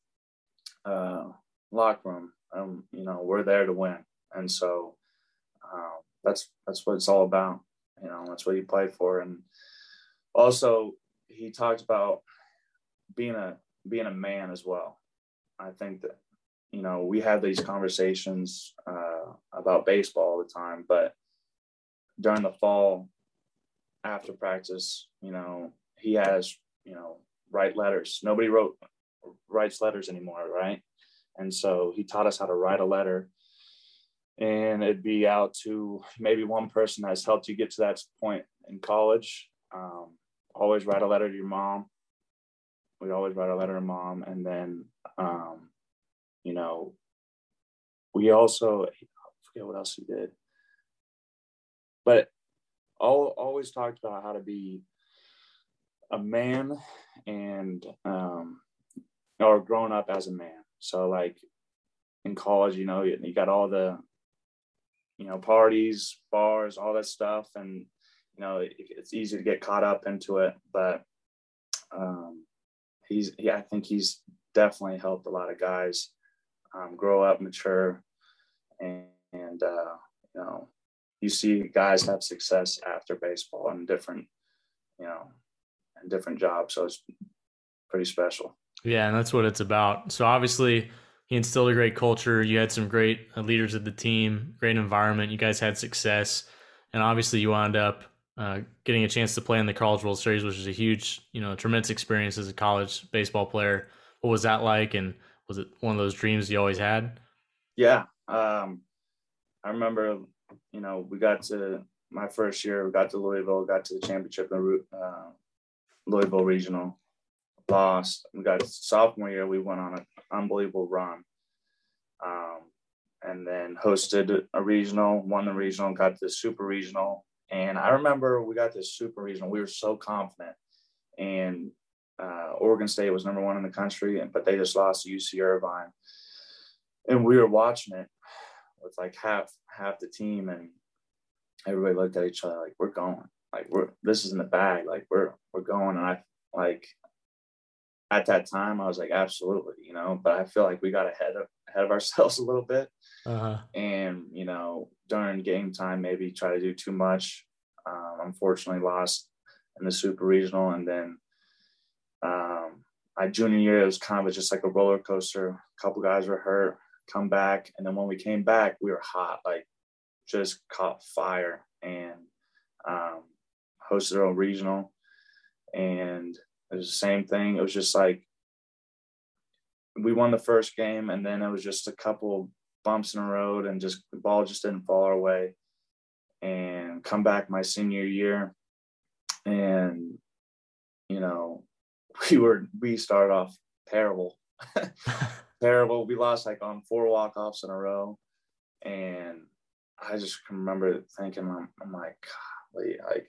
uh, locker room. Um, you know, we're there to win, and so um, that's that's what it's all about. You know, that's what you play for. And also, he talked about being a being a man as well. I think that you know we have these conversations uh, about baseball all the time, but during the fall, after practice, you know, he has you know write letters. Nobody wrote writes letters anymore, right? And so he taught us how to write a letter and it'd be out to maybe one person that's helped you get to that point in college. Um, always write a letter to your mom. We always write a letter to mom, and then um, you know we also I forget what else he did, but all always talked about how to be a man and um, or growing up as a man. So like in college, you know, you, you got all the you know parties, bars, all that stuff, and you know it, it's easy to get caught up into it. But um, he's yeah, I think he's definitely helped a lot of guys um, grow up, mature, and, and uh, you know, you see guys have success after baseball in different, you know, in different jobs. So it's pretty special. Yeah, and that's what it's about. So obviously, he instilled a great culture. You had some great uh, leaders of the team, great environment. You guys had success, and obviously, you wound up uh, getting a chance to play in the College World Series, which is a huge, you know, tremendous experience as a college baseball player. What was that like? And was it one of those dreams you always had? Yeah. Um, I remember, you know, we got to my first year, we got to Louisville, got to the championship in uh, Louisville Regional, lost. We got sophomore year, we went on an unbelievable run. Um, and then hosted a regional, won the regional, got to the super regional. And I remember we got this super regional. We were so confident. And uh, Oregon State was number one in the country, and but they just lost to UC Irvine, and we were watching it with like half half the team, and everybody looked at each other like we're going, like we're this is in the bag, like we're we're going, and I like at that time I was like absolutely, you know, but I feel like we got ahead of ahead of ourselves [LAUGHS] a little bit, uh-huh. and you know during game time maybe try to do too much. Um, unfortunately, lost in the super regional, and then um, my junior year, it was kind of just like a roller coaster. A couple guys were hurt, come back, and then when we came back, we were hot, like just caught fire, and um, hosted own regional, and it was the same thing. It was just like we won the first game, and then it was just a couple bumps in the road, and just the ball just didn't fall our way. And come back my senior year, and you know [LAUGHS] we were we started off terrible, [LAUGHS] terrible. We lost like on four walk offs in a row, and I just can remember thinking, I'm, I'm like, golly, like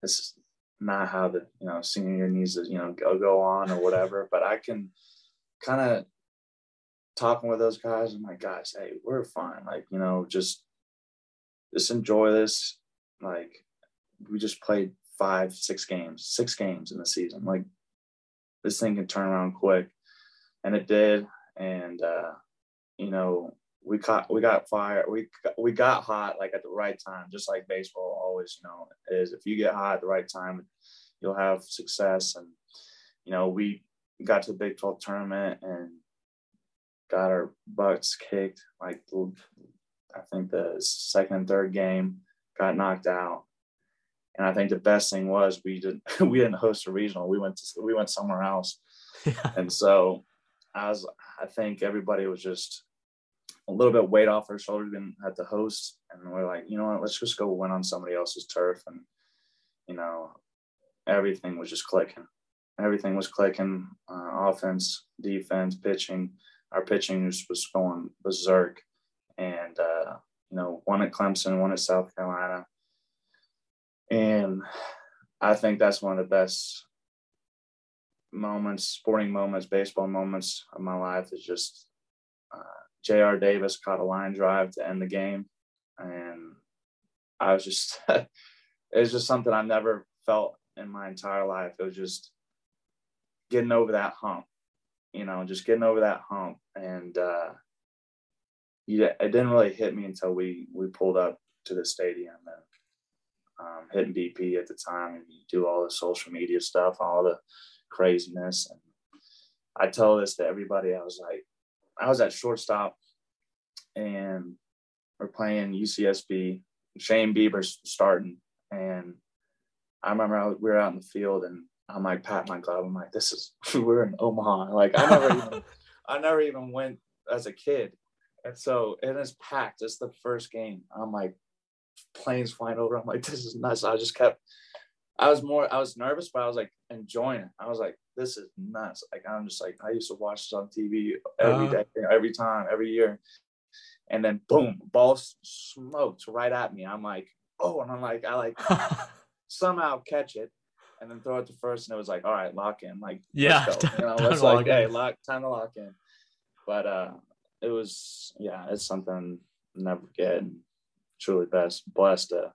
this is not how the you know senior year needs to you know go go on or whatever. [LAUGHS] but I can kind of talking with those guys. I'm like, guys, hey, we're fine. Like you know, just just enjoy this. Like we just played five, six games, six games in the season. Like this thing can turn around quick, and it did. And uh, you know, we caught, we got fire, we we got hot like at the right time, just like baseball always, you know, is. If you get hot at the right time, you'll have success. And you know, we got to the Big 12 tournament and got our butts kicked. Like I think the second and third game got knocked out and I think the best thing was we didn't [LAUGHS] we didn't host a regional. We went to we went somewhere else. [LAUGHS] Yeah. And so I was I think everybody was just a little bit weight off their shoulders and had to host. And we're like, you know what, let's just go win on somebody else's turf. And you know, everything was just clicking. Everything was clicking. Uh, offense, defense, pitching. Our pitching was, was going berserk. And uh, you know, one at Clemson, one at South Carolina and I think that's one of the best moments, sporting moments, baseball moments of my life is just uh, J.R. Davis caught a line drive to end the game. And I was just, [LAUGHS] it was just something I never felt in my entire life. It was just getting over that hump, you know, just getting over that hump. And uh, it didn't really hit me until we, we pulled up to the stadium and um, hitting BP at the time and you do all the social media stuff, all the craziness. And I tell this to everybody. I was like, I was at shortstop and we're playing UCSB. Shane Bieber's starting. And I remember I was, we were out in the field and I'm like, pat my glove. I'm like, this is, [LAUGHS] we're in Omaha. Like I never even, [LAUGHS] I never even went as a kid. And so it is packed. It's the first game. I'm like, planes flying over. I'm like, [LAUGHS] this is nuts. I just kept, I was more, I was nervous, but I was like enjoying it. I was like, this is nuts. Like, I'm just like, I used to watch this on TV every uh-huh. day, every time, every year. and then boom, ball smoked right at me. I'm like, oh, and I'm like, I like [LAUGHS] somehow catch it and then throw it to first, and it was like, all right, lock in, like yeah, let's go. [LAUGHS] you know, it's like, hey, lock, time to lock in. But uh, it was yeah, it's something never forget. Truly best blessed to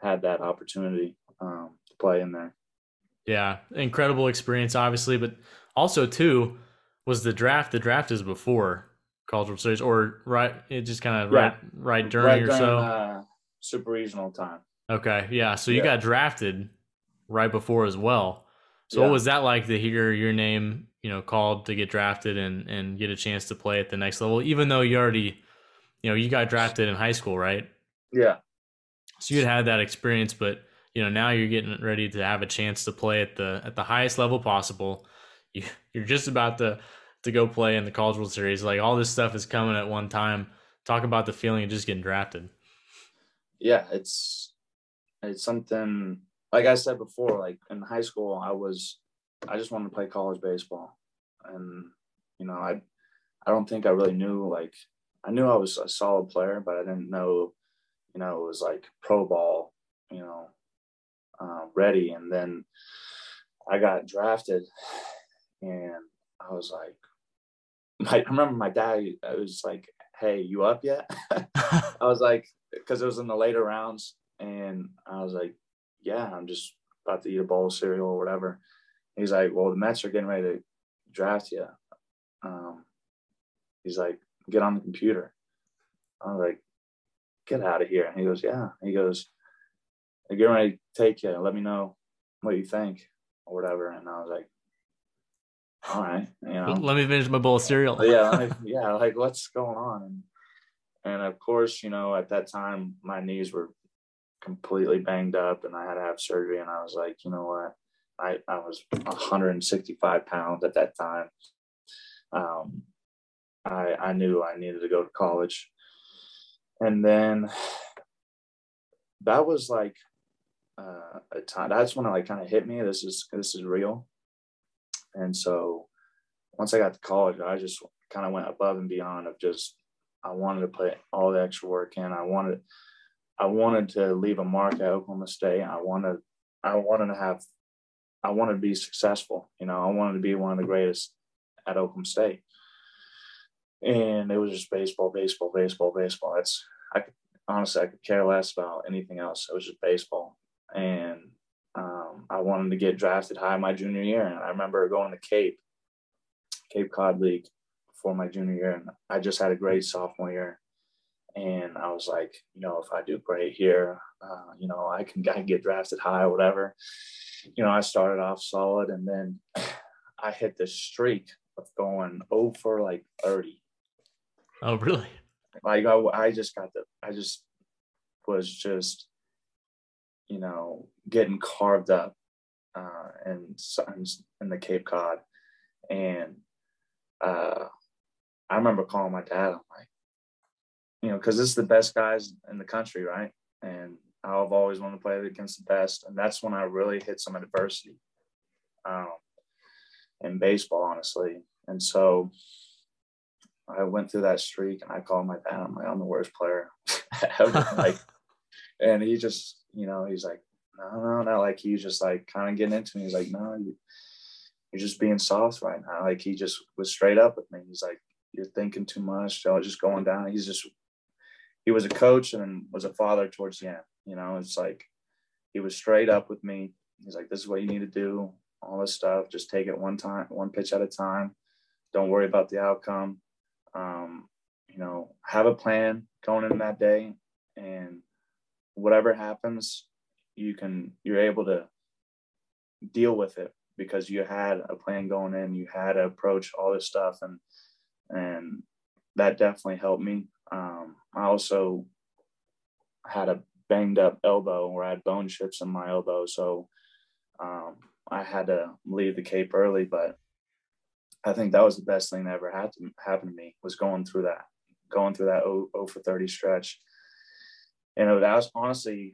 had that opportunity um, to play in there. Yeah, incredible experience, obviously, but also too was the draft. The draft is before College Series, or right? It just kind of yeah. right, right during right or during, so. Uh, super regional time. Okay, yeah. So you yeah. got drafted right before as well. So yeah. what was that like to hear your name, you know, called to get drafted and and get a chance to play at the next level, even though you already, you know, you got drafted in high school, right? Yeah. So you'd had that experience, but you know now you're getting ready to have a chance to play at the at the highest level possible. You, you're just about to to go play in the College World Series. Like all this stuff is coming at one time. Talk about the feeling of just getting drafted. Yeah, it's it's something like I said before. Like in high school, I was I just wanted to play college baseball, and you know I I don't think I really knew like I knew I was a solid player, but I didn't know you know it was like pro ball, you know, uh, ready. And then I got drafted, and I was like, my, [LAUGHS] I remember my dad I was like, "Hey, you up yet?" [LAUGHS] I was like, because it was in the later rounds, and I was like, "Yeah, I'm just about to eat a bowl of cereal or whatever." He's like, "Well, the Mets are getting ready to draft you." Um, he's like, "Get on the computer." I was like, "Get out of here!" And he goes, "Yeah." He goes, "They're getting ready to take you. Let me know what you think or whatever." And I was like, all right, you know. Let me finish my bowl of cereal. yeah, yeah, like what's going on? And, and of course, you know, at that time, my knees were completely banged up, and I had to have surgery. And I was like, you know what? I I was 165 pounds at that time. Um, I I knew I needed to go to college, and then that was like uh, a time. That's when it like kind of hit me. This is this is real and so once I got to college, I just kind of went above and beyond of just I wanted to put all the extra work in. I wanted I wanted to leave a mark at Oklahoma State. I wanted I wanted to have I wanted to be successful. You know, I wanted to be one of the greatest at Oklahoma State. And it was just baseball, baseball, baseball, baseball. That's I could honestly I could care less about anything else. It was just baseball. And um, I wanted to get drafted high my junior year. And I remember going to Cape, Cape Cod League for my junior year. And I just had a great sophomore year. And I was like, you know, if I do great here, uh, you know, I can, I can get drafted high or whatever. You know, I started off solid and then [SIGHS] I hit this streak of going over like 30. Oh, really? Like I, I just got the, I just was just you know, getting carved up uh, in, in the Cape Cod. And uh, I remember calling my dad. I'm like, you know, because this is the best guys in the country, right? And I've always wanted to play against the best. And that's when I really hit some adversity um, in baseball, honestly. And so I went through that streak and I called my dad. I'm like, I'm the worst player [LAUGHS] ever. [LAUGHS] like, and he just you know, he's like, no, no, no. Like he's just like kind of getting into me. He's like, no, you, you're just being soft right now. Like he just was straight up with me. He's like, you're thinking too much. So just going down. He's just, he was a coach and was a father towards the end. You know, it's like he was straight up with me. He's like, this is what you need to do. All this stuff. Just take it one time, one pitch at a time. Don't worry about the outcome. Um, you know, have a plan going in that day and whatever happens, you can you're able to deal with it because you had a plan going in, you had to approach all this stuff, and and that definitely helped me. Um, I also had a banged up elbow where I had bone chips in my elbow, so um, I had to leave the Cape early. But I think that was the best thing that ever had to to me was going through that, going through that 0, 0 for 30 stretch and it was honestly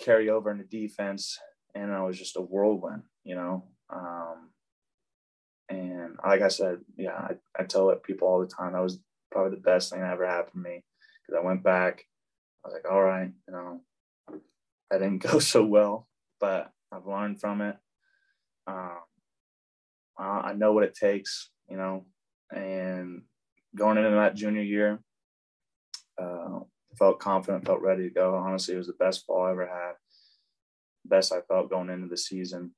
carry over into defense and I was just a whirlwind you know um, and like i said yeah I, I tell it people all the time that was probably the best thing that ever happened to me because I went back. I was like, all right, you know, I didn't [LAUGHS] go so well, but I've learned from it. Um, I know what it takes, you know, and going into that junior year, uh, felt confident, felt ready to go. Honestly, it was the best fall I ever had, best I felt going into the season.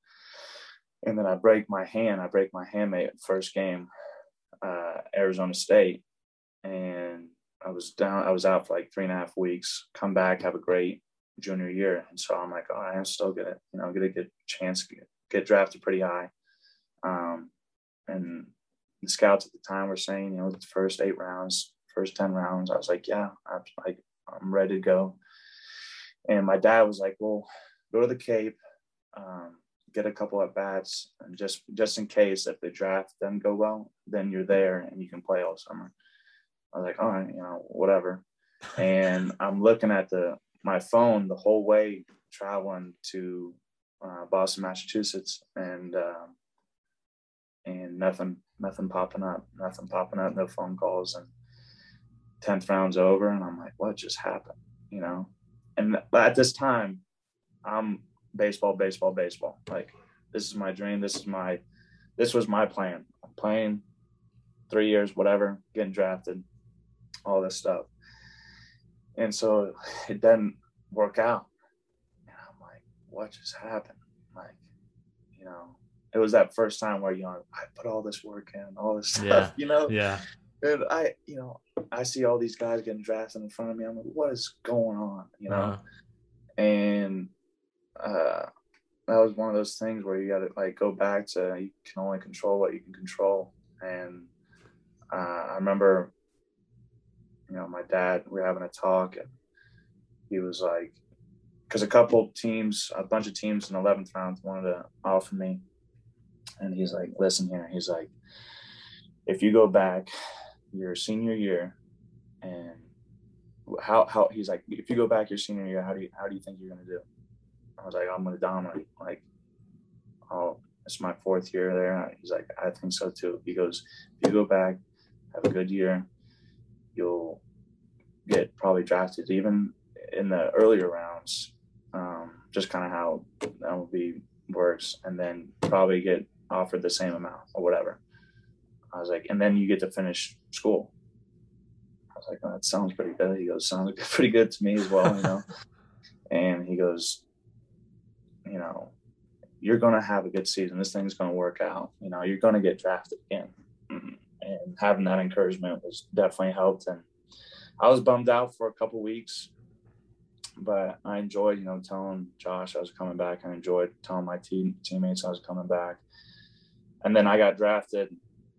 And then I break my hand. I break my handmate first game, uh, Arizona State, and I was down. I was out for like three and a half weeks. Come back, have a great junior year, and so I'm like, oh, I'm still gonna, you know, get a good chance, get, get drafted pretty high. Um, and the scouts at the time were saying, you know, the first eight rounds, first 10 rounds, I was like, yeah, I'm like, I'm ready to go. And my dad was like, well, go to the Cape, um, get a couple at bats, and just just in case if the draft doesn't go well, then you're there and you can play all summer. I was like, all right, you know, whatever. [LAUGHS] And I'm looking at the my phone the whole way traveling to uh, Boston, Massachusetts, and um, nothing, nothing popping up, nothing popping up, no phone calls, and tenth round's over, and I'm like, what just happened, you know? And at this time, I'm baseball, baseball, baseball. Like this is my dream. This is my, this was my plan. I'm playing three years, whatever, getting drafted, all this stuff. And so it doesn't work out. And I'm like, what just happened? Like, you know, it was that first time where you know I put all this work in, all this stuff, yeah. you know. Yeah. And I, you know, I see all these guys getting drafted in front of me. I'm like, what is going on, you know? Uh-huh. And uh, that was one of those things where you got to like go back to you can only control what you can control. And uh, I remember, you know, my dad. We were having a talk, and he was like, because a couple teams, a bunch of teams in the 11th round wanted to offer me and he's like, listen here. He's like, if you go back your senior year and how, how he's like, if you go back your senior year, how do you, how do you think you're going to do? I was like, I'm going to dominate. Like, oh, it's my fourth year there. He's like, I think so too. He goes, if you go back, have a good year, you'll get probably drafted even in the earlier rounds. Um, just kind of how MLB works, and then probably get offered the same amount or whatever. I was like, and then you get to finish school. I was like, oh, that sounds pretty good. He goes, sounds [LAUGHS] pretty good to me as well, you know. [LAUGHS] and he goes, you know, you're going to have a good season. This thing's going to work out. You know, you're going to get drafted again. Mm-hmm. And having that encouragement was definitely helped. And I was bummed out for a couple weeks, but I enjoyed, you know, telling Josh I was coming back. I enjoyed telling my team, teammates I was coming back and then I got drafted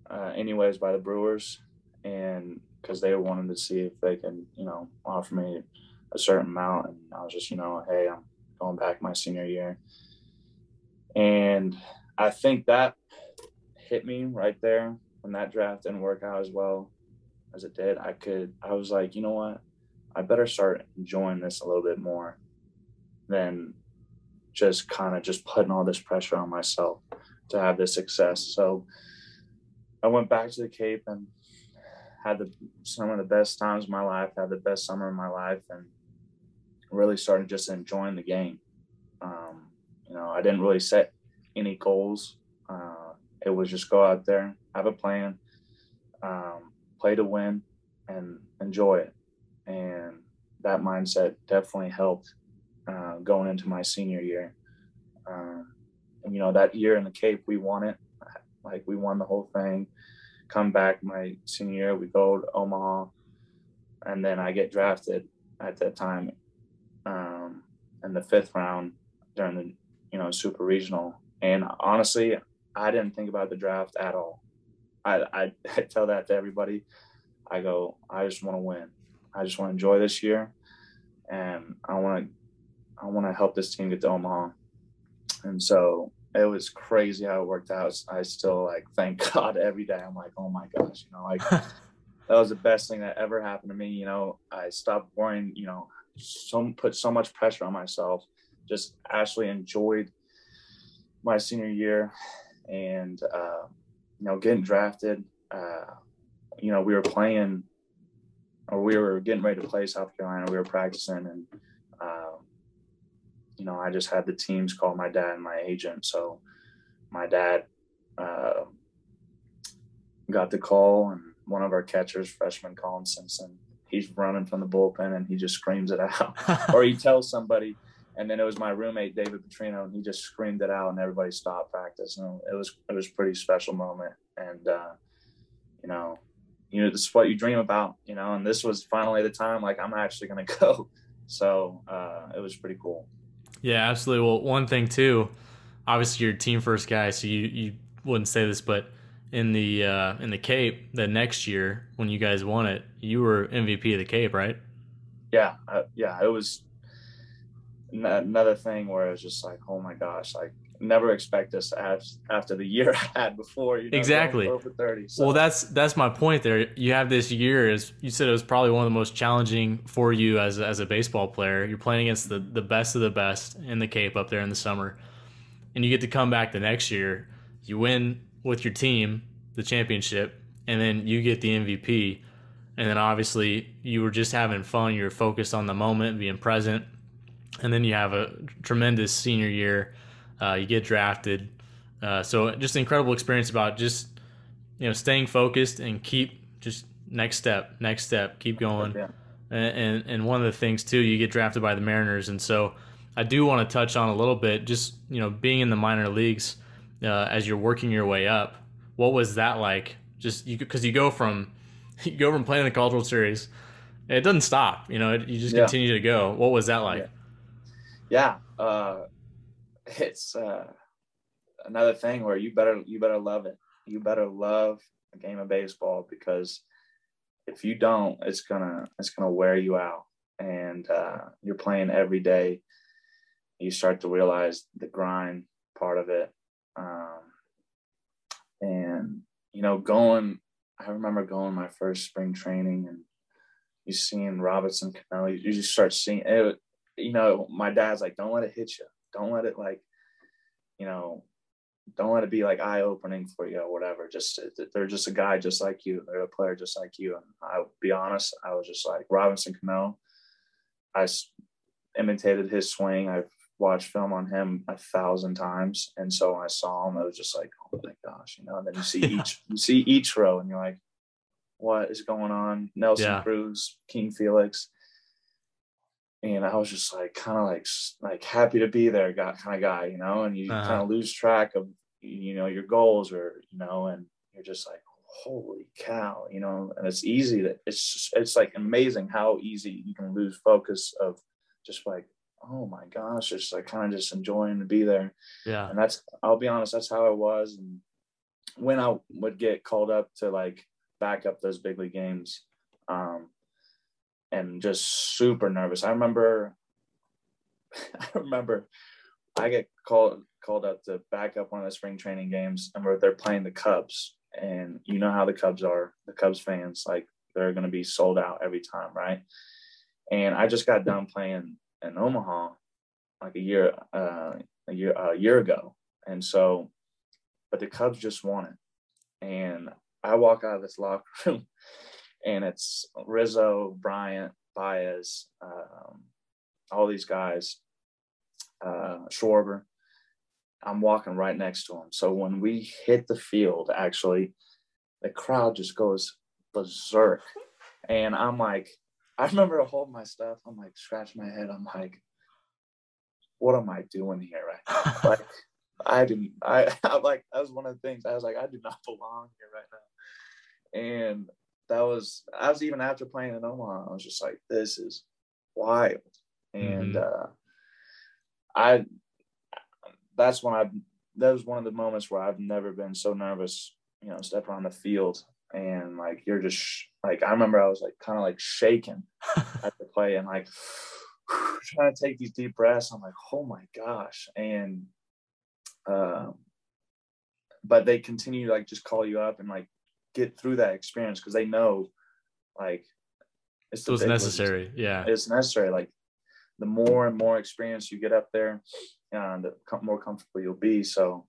uh, anyways by the Brewers, and because they wanted to see if they can, you know, offer me a certain amount, and I was just, you know, hey, I'm going back my senior year, and I think that hit me right there when that draft didn't work out as well as it did. I could, I was like, you know what, I better start enjoying this a little bit more than just kind of just putting all this pressure on myself to have this success. So I went back to the Cape and had the, some of the best times of my life, had the best summer of my life, and really started just enjoying the game. Um, you know, I didn't really set any goals. Uh, it was just go out there, have a plan, um, play to win, and enjoy it. And that mindset definitely helped uh, going into my senior year. Um, you know, that year in the Cape, we won it. Like we won the whole thing. Come back my senior year, we go to Omaha, and then I get drafted at that time um, in the fifth round during the you know super regional. And honestly, I didn't think about the draft at all. I, I, [LAUGHS] I tell that to everybody. I go, I just want to win. I just want to enjoy this year, and I want to I want to help this team get to Omaha. And so it was crazy how it worked out. I still like thank [LAUGHS] God every day. I'm like, oh my gosh, you know, like [LAUGHS] that was the best thing that ever happened to me. You know, I stopped worrying. You know, some put so much pressure on myself. Just actually enjoyed my senior year, and uh, you know, getting drafted. Uh, you know, we were playing or we were getting ready to play South Carolina. We were practicing, and um, you know, I just had the teams call my dad and my agent. So my dad uh, got the call, and one of our catchers, freshman Colin Simpson, he's running from the bullpen, and he just screams it out, [LAUGHS] or he tells somebody. And then it was my roommate David Petrino, and he just screamed it out, and everybody stopped practice. And it was it was a pretty special moment, and uh, you know, you know, this is what you dream about, you know, and this was finally the time like I'm actually going [LAUGHS] to go. So uh, it was pretty cool. Yeah, absolutely. Well, one thing too, obviously you're a team first guy, so you, you wouldn't say this, but in the uh, in the Cape, the next year when you guys won it, you were MVP of the Cape, right? Yeah, uh, yeah. It was another thing where it was just like, oh my gosh, like never expect us after the year [LAUGHS] I had before. You know, exactly. Over 30, so. Well, that's that's my point. There, you have this year. As you said, it was probably one of the most challenging for you as as a baseball player. You're playing against the the best of the best in the Cape up there in the summer, and you get to come back the next year. You win with your team the championship, and then you get the MVP. And then obviously you were just having fun. You're focused on the moment, being present, and then you have a tremendous senior year uh, you get drafted. Uh, so just an incredible experience about just you know staying focused and keep just next step, next step, keep going. Yeah. And, and, and one of the things too, you get drafted by the Mariners, and so I do want to touch on a little bit just you know being in the minor leagues uh, as you're working your way up. What was that like? Just because you, you, go from [LAUGHS] you go from playing the College World Series, it doesn't stop. You know, it, you just yeah. continue to go. What was that like? Yeah, yeah. Uh, it's uh, another thing where you better you better love it. You better love a game of baseball because if you don't, it's gonna it's gonna wear you out. And uh, you're playing every day. You start to realize the grind part of it. Um, and you know, going. I remember going my first spring training and you seeing Robinson Cano. You just start seeing it. You know, my dad's like, "Don't let it hit you." Don't let it like, you know, don't let it be like eye opening for you or whatever. Just uh, they're just a guy just like you. They're a player just like you. And I'll be honest, I was just like Robinson Cano. I imitated his swing. I've watched film on him a thousand times, and so when I saw him, I was just like, oh my gosh, you know. And then you see [LAUGHS] each you see each row, and you're like, what is going on? Nelson yeah. Cruz, King Felix and I was just like kind of like like happy to be there, got kind of guy, you know. And you uh-huh. kind of lose track of you know your goals or you know, and you're just like, holy cow, you know. And it's easy that it's just, it's like amazing how easy you can lose focus of just like oh my gosh, just like kind of just enjoying to be there. Yeah. And that's I'll be honest, that's how I was. And when I would get called up to like back up those big league games, um, and just super nervous. I remember, [LAUGHS] I remember, I get called called up to back up one of the spring training games, and we're they're playing the Cubs, and you know how the Cubs are, the Cubs fans like they're going to be sold out every time, right? And I just got done playing in Omaha like a year uh, a year a year ago, and so, but the Cubs just won it, and I walk out of this locker room and it's Rizzo, Bryant, Baez, um, all these guys, uh, Schwarber. I'm walking right next to him. So when we hit the field, actually, the crowd just goes berserk. And I'm like, I remember holding my stuff. I'm like, scratch my head. I'm like, what am I doing here right now? [LAUGHS] like, I didn't, I, [LAUGHS] I'm like, that was one of the things I was like, I do not belong here right now. And that was I was even after playing in Omaha, I was just like, this is wild. And mm-hmm. uh I that's when I that was one of the moments where I've never been so nervous, you know, stepping on the field and like you're just like I remember I was like kind of like shaking [LAUGHS] at the play and like [SIGHS] trying to take these deep breaths. I'm like, oh my gosh. And um but they continue to like just call you up and like get through that experience because they know like it's it was necessary. Yeah. It's necessary. Like the more and more experience you get up there, and the more comfortable you'll be. So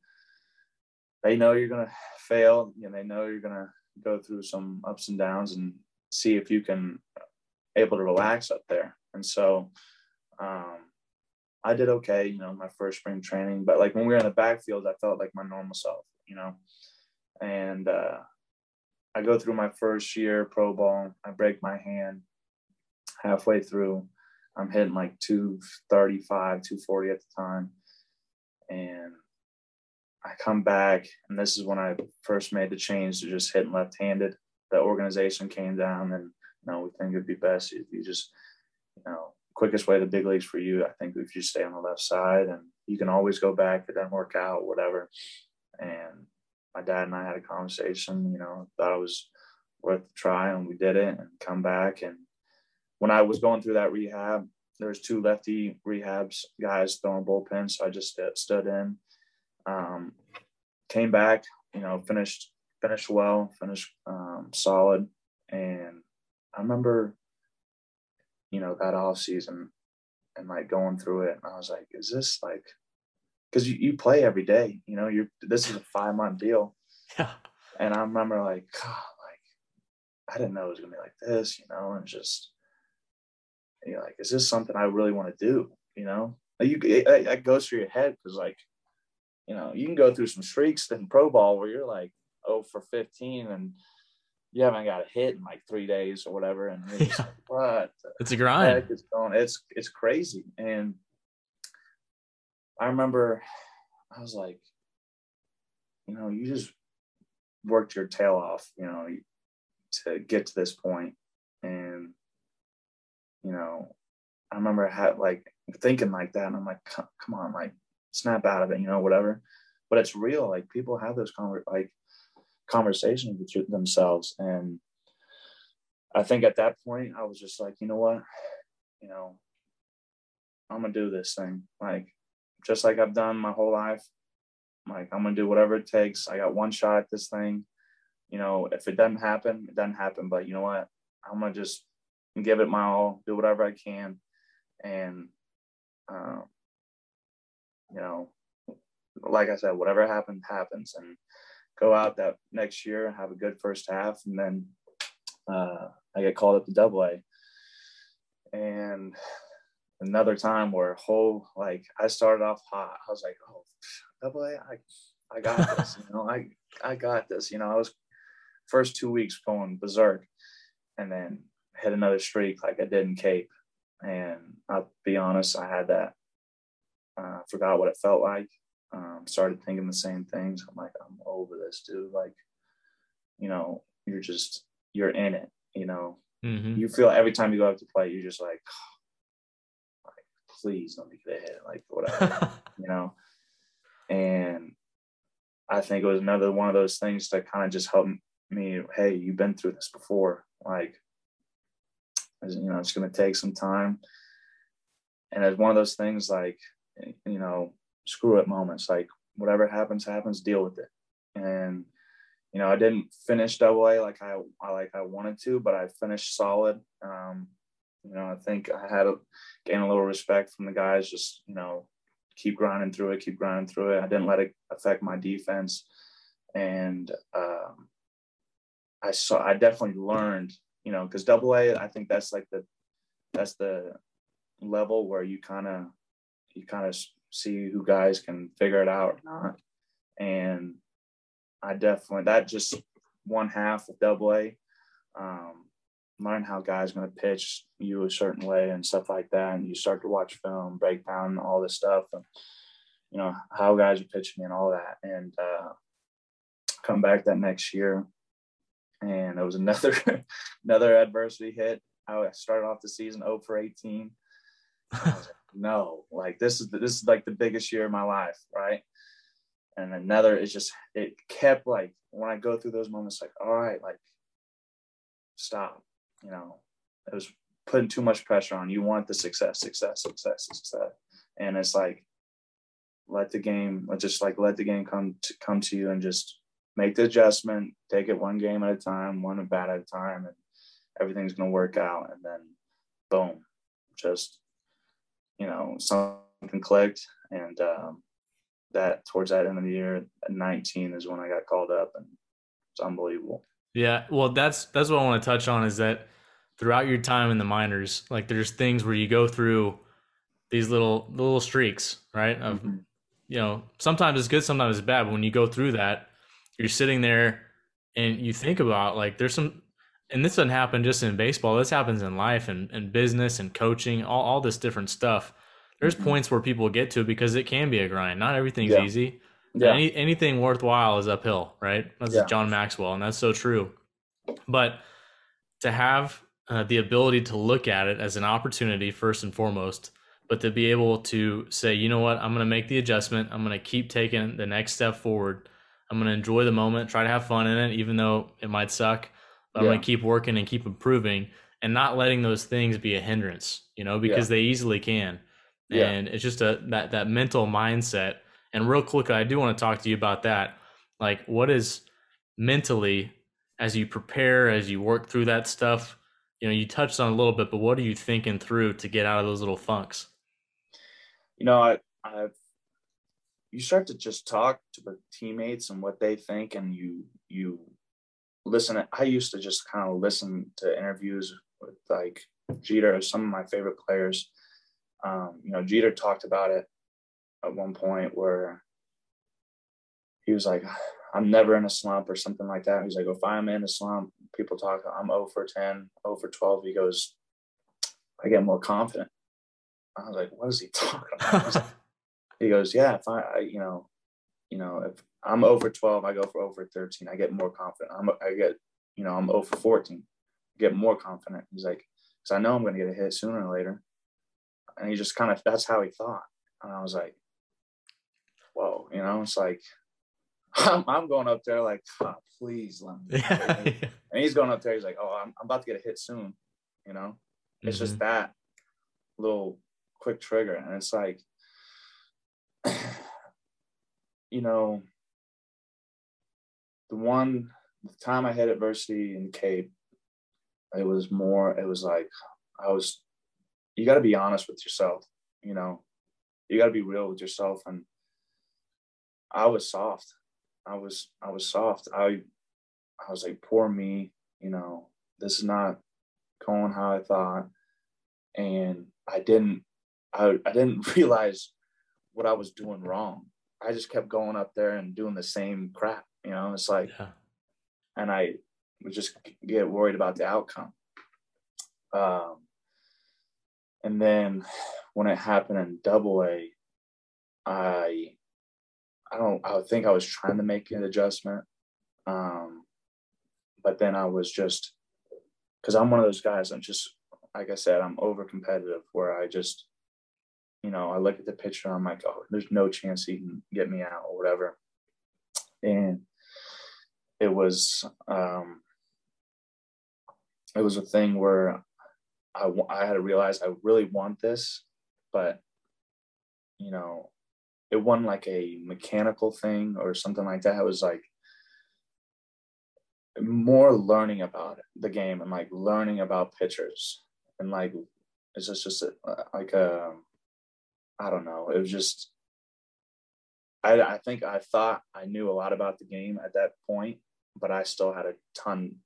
they know you're gonna fail, and they know you're gonna go through some ups and downs, and see if you can able to relax up there. And so um, I did okay, you know, my first spring training. But like when we were in the backfield, I felt like my normal self, you know. And uh, I go through my first year pro ball. I break my hand halfway through. I'm hitting like 235, 240 at the time. And I come back, and this is when I first made the change to just hitting left handed. The organization came down, and you know, we think it'd be best if you just, you know, quickest way to big leagues for you, I think if you stay on the left side and you can always go back it doesn't work out, whatever. And my dad and I had a conversation, you know, thought it was worth a try and we did it and come back. And when I was going through that rehab, there was two lefty rehabs guys throwing bullpens. So I just stood in, um, came back, you know, finished, finished well, finished um, solid. And I remember, you know, that off season and like going through it. And I was like, is this like, because you, you play every day, you know, you're, this is a five month deal. Yeah. And I remember like, God, like, I didn't know it was going to be like this, you know, and just, you know, like, is this something I really want to do? You know, you, it, it goes through your head because like, you know, you can go through some streaks in pro ball where you're like, oh, for 15 and, you haven't got a hit in like three days or whatever. And yeah. like, what? It's a grind. It's going. It's it's crazy. And I remember I was like, you know, you just worked your tail off, you know, to get to this point. And, you know, I remember I had like thinking like that. And I'm like, come on, like snap out of it, you know, whatever. But it's real. Like people have those conver- like conversations with themselves. And I think at that point, I was just like, you know what? You know, I'm to do this thing. Like, just like I've done my whole life. Like, I'm going to do whatever it takes. I got one shot at this thing. You know, if it doesn't happen, it doesn't happen. But you know what? I'm going to just give it my all, do whatever I can. And, um, you know, like I said, whatever happens, happens. And go out that next year, have a good first half, and then uh, I get called up to Double A. And another time where whole like I started off hot. I was like, oh, Double A, I I got [LAUGHS] this. you know, I I got this. You know, I was first two weeks going berserk, and then hit another streak like I did in Cape. And I'll be honest, I had that. Uh, forgot what it felt like um, started thinking the same things. I'm like, I'm over this, dude. Like, you know, you're just you're in it. You know, mm-hmm. you feel every time you go out to play, you're just like, oh, like please let me get ahead, like whatever, [LAUGHS] you know. And I think it was another one of those things that kind of just helped me. Hey, you've been through this before. Like, you know, it's going to take some time. And it's one of those things like, you know, screw it moments. Like whatever happens, happens. Deal with it. And you know, I didn't finish double A like I, I like I wanted to, but I finished solid. Um, you know, I think I had a gain a little respect from the guys. Just you know, keep grinding through it, keep grinding through it. I didn't let it affect my defense, and um, I saw I definitely learned. You know, because double A, I think that's like the that's the level where you kind of you kind of see who guys can figure it out or not. And I definitely that just one half of double A. Um, learn how guys going to pitch you a certain way and stuff like that. And you start to watch film, break down all this stuff, and you know how guys are pitching me and all that. And uh, come back that next year, and it was another [LAUGHS] another adversity hit. I started off the season 0 for 18. Like, [LAUGHS] no, like this is the, this is like the biggest year of my life, right? And another is just it kept like when I go through those moments, like all right, like stop, you know, it was putting too much pressure on you. Want the success, success, success, success, and it's like let the game, just like let the game come to come to you and just make the adjustment, take it one game at a time, one bat at a time, and everything's gonna work out. And then boom, just you know, something clicked. And um, that towards that end of the year, at 19 is when I got called up, and it's unbelievable. Yeah, well, that's that's what I want to touch on is that throughout your time in the minors, like there's things where you go through these little little streaks, right? Of mm-hmm. you know, sometimes it's good, sometimes it's bad. But when you go through that, you're sitting there and you think about like there's some and this doesn't happen just in baseball, this happens in life and, and business and coaching, all, all this different stuff. There's mm-hmm. points where people get to because it can be a grind. Not everything's yeah. easy. Yeah. Any, anything worthwhile is uphill, right? That's yeah. John Maxwell, and that's so true. But to have uh, the ability to look at it as an opportunity first and foremost, but to be able to say, you know what, I'm going to make the adjustment. I'm going to keep taking the next step forward. I'm going to enjoy the moment, try to have fun in it, even though it might suck. But yeah. I'm going to keep working and keep improving and not letting those things be a hindrance, you know, because yeah. they easily can. And it's just a that that mental mindset and real quick, I do want to talk to you about that. Like, what is mentally as you prepare, as you work through that stuff? You know, you touched on a little bit, but what are you thinking through to get out of those little funks? You know, I, I've you start to just talk to the teammates and what they think, and you you listen. I used to just kind of listen to interviews with like Jeter, some of my favorite players. Um, you know, Jeter talked about it at one point where he was like, I'm never in a slump or something like that. He's like, if I'm in a slump, people talk, I'm 0 for 10, 0 for 12. He goes, I get more confident. I was like, what is he [LAUGHS] talking about? Like, [LAUGHS] he goes, yeah, if I, I, you know, you know, if I'm oh over 12, I go for over 13. I get more confident. I'm, I get, you know, I'm over 14, I get more confident. He's like, because I know I'm going to get a hit sooner or later. And he just kind of, that's how he thought. And I was like, whoa, you know, it's like [LAUGHS] I'm, I'm going up there like, oh, please let me. [LAUGHS] Yeah, And he's going up there. He's like, oh, I'm, I'm about to get a hit soon. You know, it's mm-hmm. just that little quick trigger, and it's like, [SIGHS] you know, the one the time I had adversity in Cape, it was more. It was like I was. You got to be honest with yourself. You know, you got to be real with yourself and I was soft. I was I was soft. I I was like, poor me, you know, this is not going how I thought. And I didn't I, I didn't [LAUGHS] realize what I was doing wrong. I just kept going up there and doing the same crap, you know. It's like yeah. and I would just get worried about the outcome. Um and then [SIGHS] when it happened in double A, I I don't I think I was trying to make an adjustment. Um, but then I was just because I'm one of those guys, I'm just like I said, I'm over competitive where I just, you know, I look at the picture I'm like, oh, there's no chance he can get me out or whatever. And it was um it was a thing where I, I had to realize I really want this, but you know, it wasn't like a mechanical thing or something like that. It was like more learning about the game and like learning about pitchers and like it's just just a, like a I don't know. It was just I I think I thought I knew a lot about the game at that point, but I still had a ton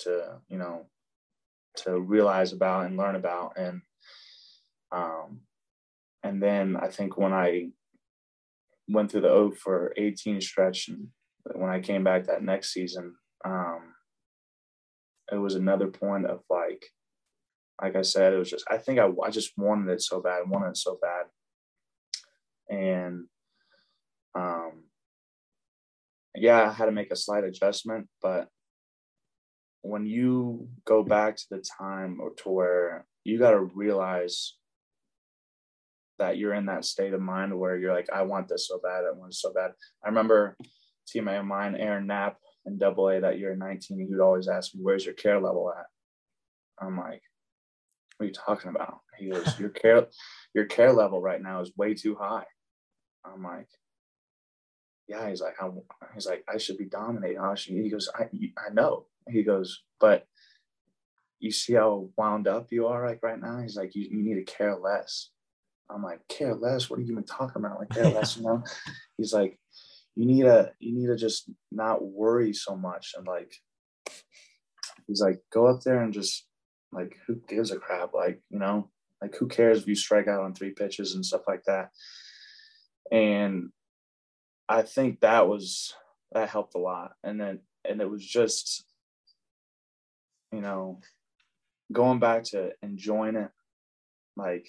to you know to realize about and learn about and um and then I think when I went through the O for 18 stretch, and when I came back that next season, um, it was another point of like, like I said, it was just I think I I just wanted it so bad, wanted it so bad, and um, yeah, I had to make a slight adjustment, but when you go back to the time or to where you got to realize that you're in that state of mind where you're like, I want this so bad, I want it so bad. I remember teammate of mine, Aaron Knapp, in Double A that year in 19, he would always ask me, "Where's your care level at?" I'm like, "What are you talking about?" He goes, "Your [LAUGHS] care, your care level right now is way too high." I'm like, "Yeah." He's like, I, "He's like, I should be dominating." I should, he goes, "I, I know." He goes, "But." You see how wound up you are like right now? He's like, you, you need to care less. I'm like, care less. What are you even talking about? Like care less, you know? [LAUGHS] He's like, you need to you need to just not worry so much and like he's like, go up there and just like, who gives a crap? Like, you know, like who cares if you strike out on three pitches and stuff like that. And I think that was that helped a lot. And then and it was just, you know, going back to enjoying it, like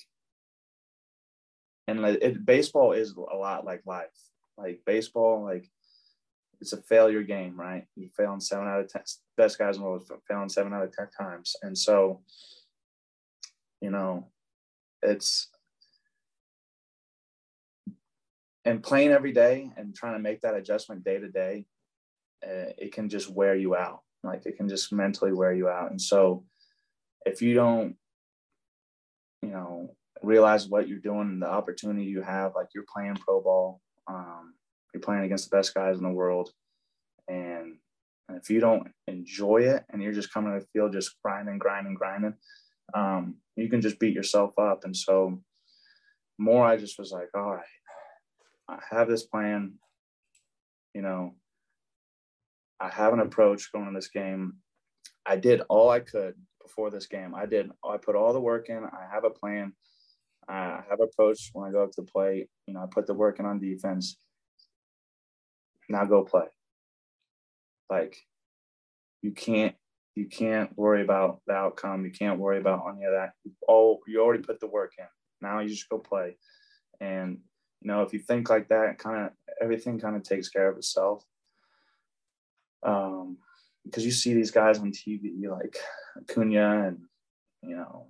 and like it, baseball is a lot like life. Like baseball, like it's a failure game, right? You fail in seven out of ten. Best guys in the world fail in seven out of ten times, and so, you know, it's and playing every day and trying to make that adjustment day to day, uh, it can just wear you out. Like it can just mentally wear you out, and so if you don't, you know, realize what you're doing and the opportunity you have, like you're playing pro ball. Um, you're playing against the best guys in the world. And, if you don't enjoy it and you're just coming to the field just grinding, grinding, grinding, um, you can just beat yourself up. And so more I just was like, all right, I have this plan, you know, I have an approach going in this game. I did all I could before this game. I did I put all the work in. I have a plan. I have a approach when I go up to play. You know, I put the work in on defense now go play. Like you can't you can't worry about the outcome. You can't worry about any of that. Oh, you already put the work in. Now you just go play. And you know, if you think like that, kind of everything kind of takes care of itself. Um, because you see these guys on TV like Acuna and you know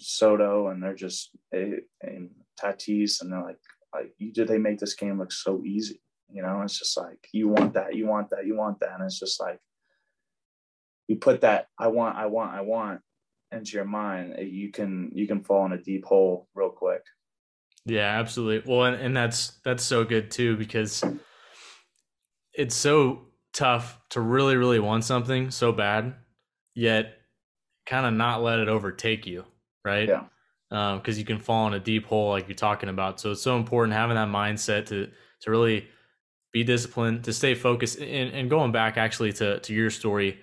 Soto, and they're just they, and Tatis, and they're like like you did they make this game look so easy you know, it's just like you want that, you want that, you want that. And it's just like you put that I want, I want, I want into your mind, eh, you can you can fall in a deep hole real quick. Yeah, absolutely. Well, and, and that's that's so good too because it's so tough to really, really want something so bad, yet kind of not let it overtake you, right? Yeah. Because um, you can fall in a deep hole like you're talking about. So it's so important having that mindset to to really be disciplined, to stay focused. And, and going back actually to, to your story,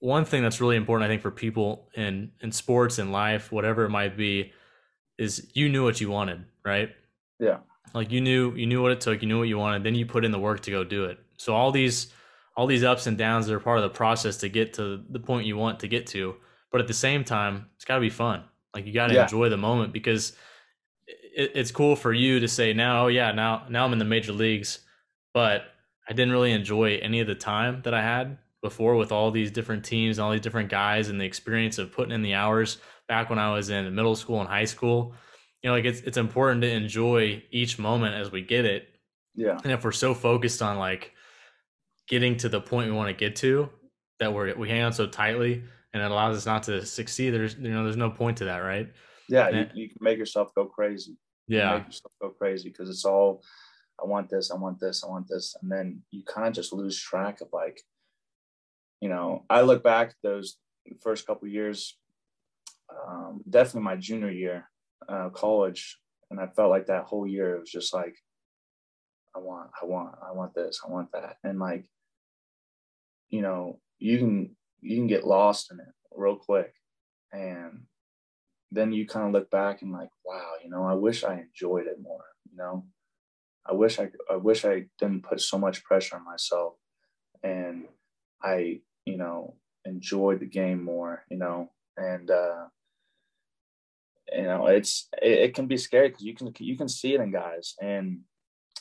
one thing that's really important, I think, for people in, in sports and life, whatever it might be, is you knew what you wanted, right? Yeah. Like you knew you knew what it took, you knew what you wanted, then you put in the work to go do it. So all these all these ups and downs are part of the process to get to the point you want to get to. But at the same time, it's got to be fun. Like you got to yeah. enjoy the moment because it, it's cool for you to say now, oh yeah, now now I'm in the major leagues but I didn't really enjoy any of the time that I had before with all these different teams and all these different guys and the experience of putting in the hours back when I was in middle school and high school. You know, like it's it's important to enjoy each moment as we get it. Yeah. And if we're so focused on like getting to the point we want to get to that we're we hang on so tightly and it allows us not to succeed, there's you know, there's no point to that, right? Yeah, you, you, can make yourself go crazy. Yeah. make yourself go crazy because it's all I want this, I want this, I want this. And then you kind of just lose track of like, you know, I look back those first couple years, um, definitely my junior year, uh, college, and I felt like that whole year it was just like, I want, I want, I want this, I want that, and like, you know, you can you can get lost in it real quick, and then you kind of look back and like, wow, you know, I wish I enjoyed it more, you know, I wish I I wish I didn't put so much pressure on myself, and I you know enjoyed the game more, you know, and uh, you know it's it, it can be scary because you can you can see it in guys, and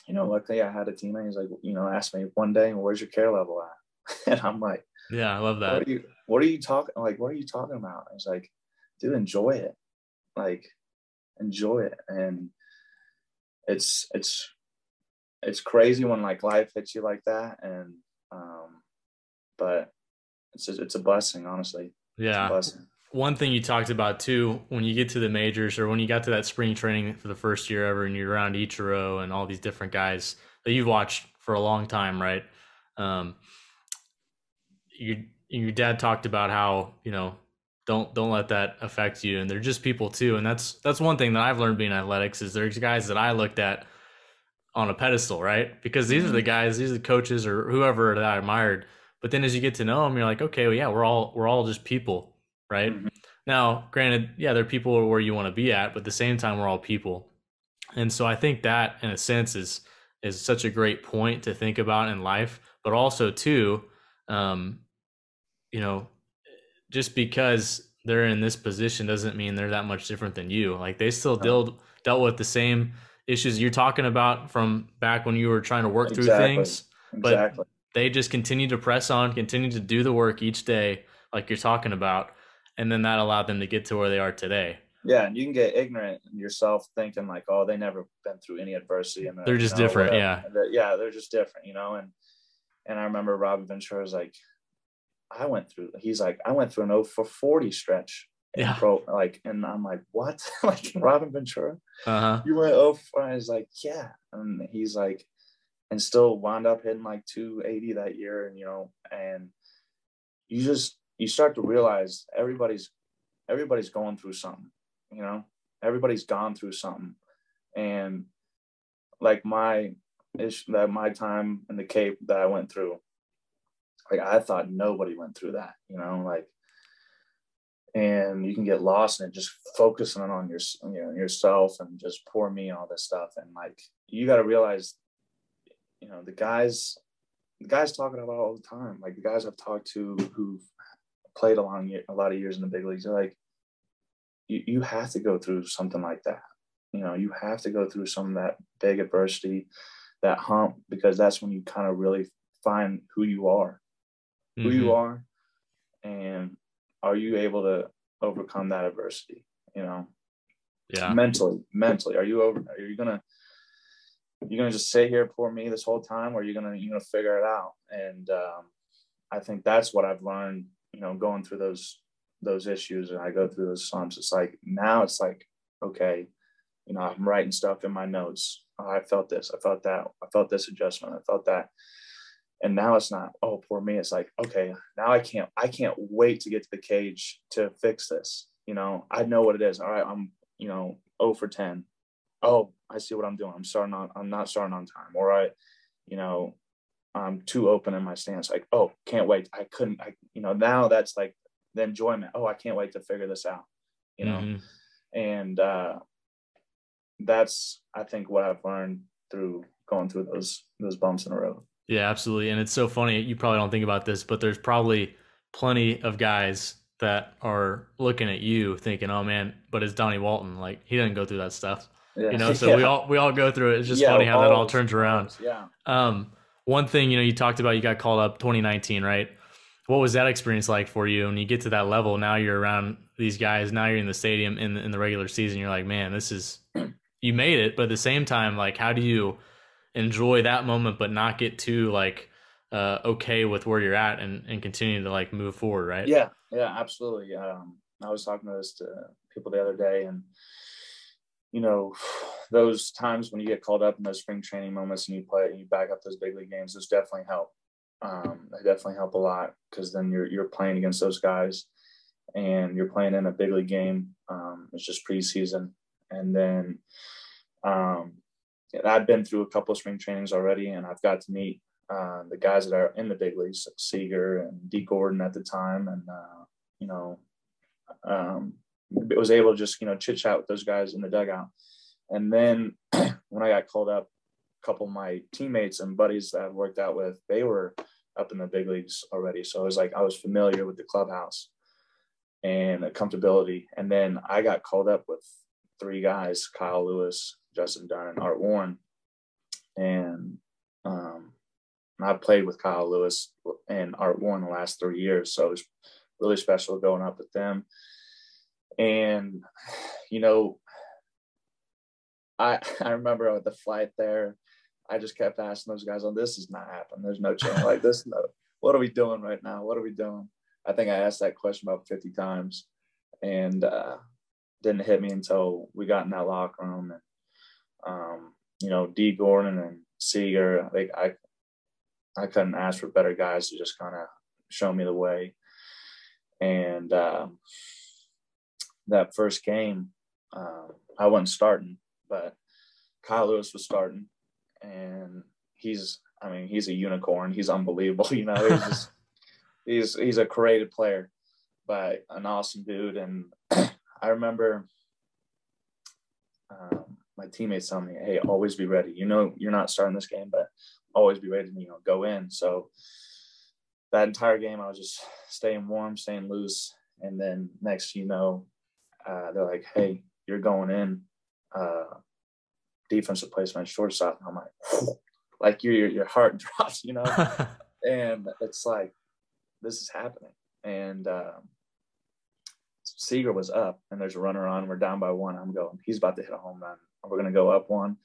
you know, luckily I had a teammate. He's like, you know, asked me one day, "Where's your care level at?" [LAUGHS] and I'm like, "Yeah, I love that." What are you What are you talking like? What are you talking about? He's like, "Dude, enjoy it, like, enjoy it," and it's it's it's crazy when like life hits you like that and um but it's a, it's a blessing honestly yeah blessing. one thing you talked about too when you get to the majors or when you got to that spring training for the first year ever and you're around Ichiro and all these different guys that you've watched for a long time right um your your dad talked about how you know don't don't let that affect you and they're just people too and that's that's one thing that I've learned being athletics is there's guys that I looked at on a pedestal, right? Because these are the mm-hmm. guys, these are the coaches or whoever that I admired. But then as you get to know them, you're like, okay, well, yeah, we're all we're all just people, right? Mm-hmm. Now, granted, yeah, there are people where you want to be at, but at the same time, we're all people. And so I think that, in a sense, is is such a great point to think about in life. But also, too, um, you know, just because they're in this position doesn't mean they're that much different than you. Like they still dealt dealt with the same issues you're talking about from back when you were trying to work exactly. through things. Exactly. But they just continue to press on, continue to do the work each day, like you're talking about, and then that allowed them to get to where they are today. Yeah, and you can get ignorant in yourself, thinking like, "Oh, they never been through any adversity," and they're just know, different. Whatever. Yeah, yeah, they're just different, you know. And and I remember Robin Ventura was like, "I went through." He's like, "I went through an 0 for 40 stretch." Yeah. Pro, like, and I'm like, "What?" [LAUGHS] like Robin Ventura, uh-huh. you went 0 for. I was like, "Yeah," and he's like, and still wound up hitting like 280 that year, and you know, and you just you start to realize everybody's everybody's going through something you know everybody's gone through something and like my ish that my time in the cape that i went through like i thought nobody went through that you know like and you can get lost in it just focusing on your you know yourself and just poor me all this stuff. And like you got to realize you know the guys the guys talking about all the time. Like the guys i've talked to who've played a long a lot of years in the big leagues they're like you, you have to go through something like that. You know, you have to go through some of that big adversity, that hump, because that's when you kind of really find who you are, mm-hmm. who you mm-hmm. are, and are you able to overcome that adversity? You know, yeah, mentally, mentally, are you over? Are you gonna you're gonna just sit here for me this whole time, or are you gonna you know figure it out? And um, I think that's what I've learned. You know, going through those those issues and I go through those slumps, it's like now it's like, okay, you know, I'm writing stuff in my notes. Oh, I felt this, I felt that, I felt this adjustment, I felt that. And now it's not, oh, poor me. It's like, okay, now I can't, I can't wait to get to the cage to fix this. You know, I know what it is. All right, I'm, you know, 0 for 10. Oh, I see what I'm doing. I'm starting on, I'm not starting on time. All right, you know, I'm too open in my stance. Like, oh, can't wait. I couldn't, I, you know, now that's like the enjoyment. Oh, I can't wait to figure this out, you know? Mm-hmm. And uh, that's, I think, what I've learned through going through those those bumps in the road. Yeah, absolutely. And it's so funny. You probably don't think about this, but there's probably plenty of guys that are looking at you thinking, "Oh man," but it's Donnie Walton. Like he doesn't go through that stuff. Yeah. You know, [LAUGHS] so yeah. we all we all go through it. It's just yeah, funny how that all turns around. Yeah. Um, one thing you know, you talked about, you got called up 2019, right? what was that experience like for you? When you get to that level, now you're around these guys. Now you're in the stadium in the, in the regular season. You're like, man, this is [CLEARS THROAT] you made it. But at the same time, like, how do you enjoy that moment, but not get too like uh, okay with where you're at and and continue to like move forward, right? Yeah, yeah, absolutely. Um, I was talking to this to people the other day, and you know, those times when you get called up in those spring training moments and you play and you back up those big league games, those definitely help um, they definitely help a lot because then you're you're playing against those guys, and you're playing in a big league game. Um, it's just preseason, and then um, I've been through a couple of spring trainings already, and I've got to meet uh, the guys that are in the big leagues, Seager and Dee Gordon at the time, and uh, you know, um, was able to just you know chit chat with those guys in the dugout, and then [CLEARS THROAT] when I got called up a couple of my teammates and buddies that I've worked out with, they were up in the big leagues already. So it was like I was familiar with the clubhouse and the comfortability. And then I got called up with three guys, Kyle Lewis, Justin Dunn, and Art Warren. And um, I played with Kyle Lewis and Art Warren the last three years. So it was really special going up with them. And, you know, I, I remember the flight there, I just kept asking those guys, "Oh, this is not happening. There's no chance. Like this, no. What are we doing right now? What are we doing?" I think I asked that question about 50 times, and uh, didn't hit me until we got in that locker room. And um, you know, Dee Gordon and Seager, like I, I couldn't ask for better guys to just kind of show me the way. And uh, that first game, uh, I wasn't starting, but Kyle Lewis was starting, and he's I mean he's a unicorn. He's unbelievable. [LAUGHS] You know, he's just [LAUGHS] he's he's a creative player, but an awesome dude. And [CLEARS THROAT] I remember my teammates telling me, "Hey, always be ready. You know, you're not starting this game, but always be ready to you know go in." So that entire game, I was just staying warm, staying loose, and then next, you know, uh, they're like, "Hey, you're going in." Uh, defensive placement, shortstop. And I'm like, like your your heart [LAUGHS] drops, you know, [LAUGHS] and it's like this is happening. And um, Seager was up, and there's a runner on. We're down by one. I'm going. He's about to hit a home run. We're gonna go up one,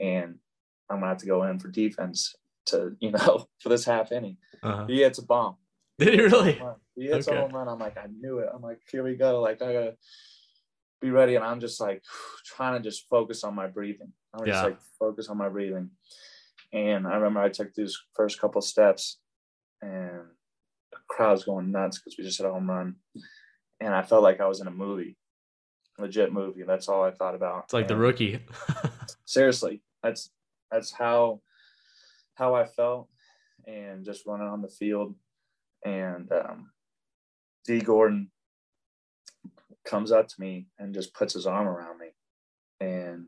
and I'm gonna have to go in for defense to you know [LAUGHS] for this half inning. Uh-huh. He hits a bomb. Did he really? He hits okay. a home run. I'm like, I knew it. I'm like, here we go. Like I gotta be ready. And I'm just like [SIGHS] trying to just focus on my breathing. I'm just like focus on my breathing. And I remember I took these first couple steps and the crowd's going nuts because we just hit a home run. And I felt like I was in a movie, legit movie. That's all I thought about. It's like and the rookie. [LAUGHS] seriously, that's that's how how I felt, and just running on the field. And um, Dee Gordon comes up to me and just puts his arm around me, and